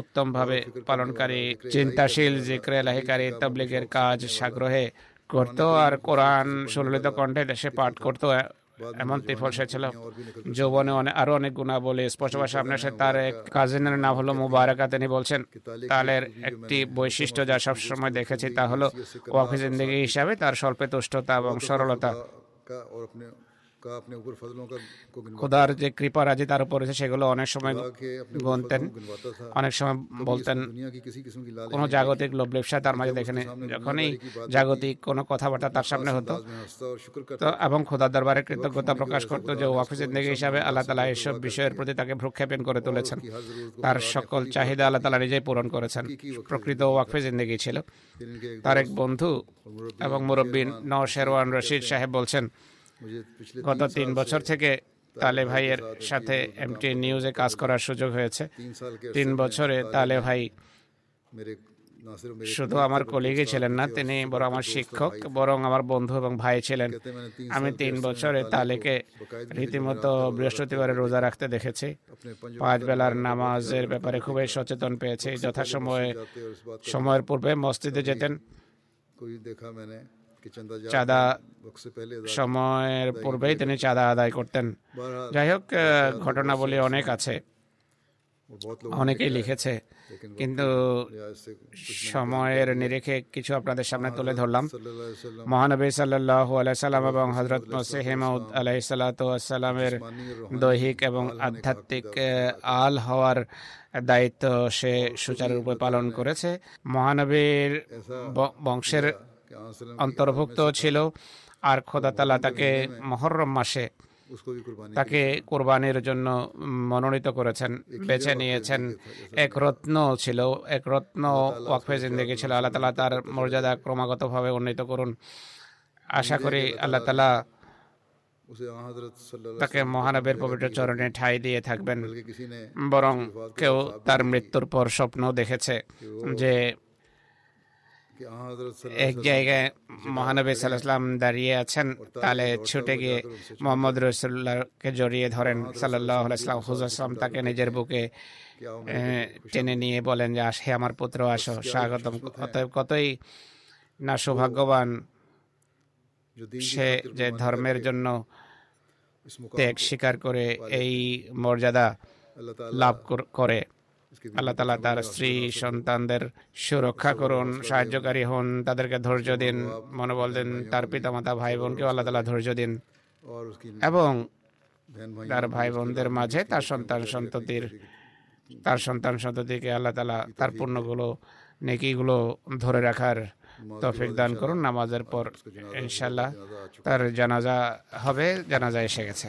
উত্তমভাবে পালনকারী চিন্তাশীল জিক্রে লাহিকারী তবলিগের কাজ সাগ্রহে করতো আর কোরআন সুললিত কণ্ঠে দেশে পাঠ করতো এমন তিফল সে ছিল। যৌবনে অনেক আরও অনেক গুণাবলী স্পষ্ট ভাষা আপনার সাথে তার এক কাজিনের নাম হলো মুবারকা। তিনি বলছেন তালের একটি বৈশিষ্ট্য যা সবসময় দেখেছি তা হলো ওয়াফি জিন্দগি হিসাবে তার স্বল্পে তুষ্টতা এবং সরলতা। খোদার যে কৃপা রাজি তার উপর রয়েছে সেগুলো অনেক সময় গুনতেন অনেক সময় বলতেন কোনো জাগতিক লোভ লেপসা তার মাঝে দেখেন যখনই জাগতিক কোনো কথাবার্তা তার সামনে হতো। তো এবং খোদার দরবারে কৃতজ্ঞতা প্রকাশ করতো যে ওয়াফিস জিন্দগি হিসাবে আল্লাহ তালা এসব বিষয়ের প্রতি তাকে ভ্রক্ষেপণ করে তুলেছেন। তার সকল চাহিদা আল্লাহ তালা নিজেই পূরণ করেছেন। প্রকৃত ওয়াকফে জিন্দগি ছিল। তার এক বন্ধু এবং মুরব্বী নও শেরওয়ান রশিদ সাহেব বলছেন গত তিন বছর থেকে তালে ভাইয়ের সাথে এমটি নিউজে কাজ করার সুযোগ হয়েছে। তিন বছরে তালে ভাই শুধু আমার কলিগই ছিলেন না তিনি বড় আমার শিক্ষক বরং আমার বন্ধু এবং ভাই ছিলেন। আমি তিন বছরে তালেকে রীতিমতো বৃহস্পতিবারে রোজা রাখতে দেখেছি। পাঁচ বেলার নামাজের ব্যাপারে খুবই সচেতন পেয়েছি। যথাসময়ে সময়ের পূর্বে মসজিদে যেতেন। চাঁদা সময়ের পূর্বেই তিনি চাঁদা আদায় করতেন। যাই হোক ঘটনাবলী অনেক আছে। অনেকেই লিখেছে। কিন্তু সময়ের নিরেখে কিছু আপনাদের সামনে তুলে ধরলাম। মহানবী সাল্লাহ আলাইসাল্লাম এবং হজরত মসিহেমাউদ আলাইসাল্লাতামের দৈহিক এবং আধ্যাত্মিক আল হওয়ার দায়িত্ব সে সুচারুরূপে পালন করেছে। মহানবীর বংশের অন্তর্ভুক্ত ছিল আর খোদা তালা তাকে মহরম মাসে তাকে কোরবানির জন্য মনোনীত করেছেন বেছে নিয়েছেন। এক রত্ন ছিল এক রত্ন ওয়াকফে জিন্দগি ছিল। আল্লাহ তালা তার মর্যাদা ক্রমাগতভাবে উন্নীত করুন। আশা করি আল্লাহ তালা তাকে মহানবের পবিত্র চরণে ঠাঁই দিয়ে থাকবেন। বরং কেউ তার মৃত্যুর পর স্বপ্ন দেখেছে যে এক জায়গায় মহানবী সাল্লাম দাঁড়িয়ে আছেন তাহলে ছুটে গিয়ে মোহাম্মদ রসুল্লাহকে জড়িয়ে ধরেন সাল্লাহ আসলাম হুজাম তাকে নিজের বুকে টেনে নিয়ে বলেন যে, আসে আমার পুত্র, আসো, স্বাগতম। অতএব কতই না সৌভাগ্যবান সে যে ধর্মের জন্য ত্যাগ স্বীকার করে এই মর্যাদা লাভ করে। আল্লাহ তালা তার স্ত্রী সন্তানদের সুরক্ষা করুন সাহায্যকারী হন তাদেরকে ধৈর্য দিন মনোবল দিন তার পিতা মাতা ভাই বোনকেও আল্লাহ তালা ধৈর্য দিন। এবং তার ভাই বোনদের মাঝে তার সন্তান সন্ততির তার সন্তান সন্ততিকে আল্লাহ তালা তার পূর্ণগুলো নেকিগুলো ধরে রাখার তফিক দান করুন নামাজের পর ইনশাল্লাহ তার জানাজা হবে জানাজা এসে গেছে।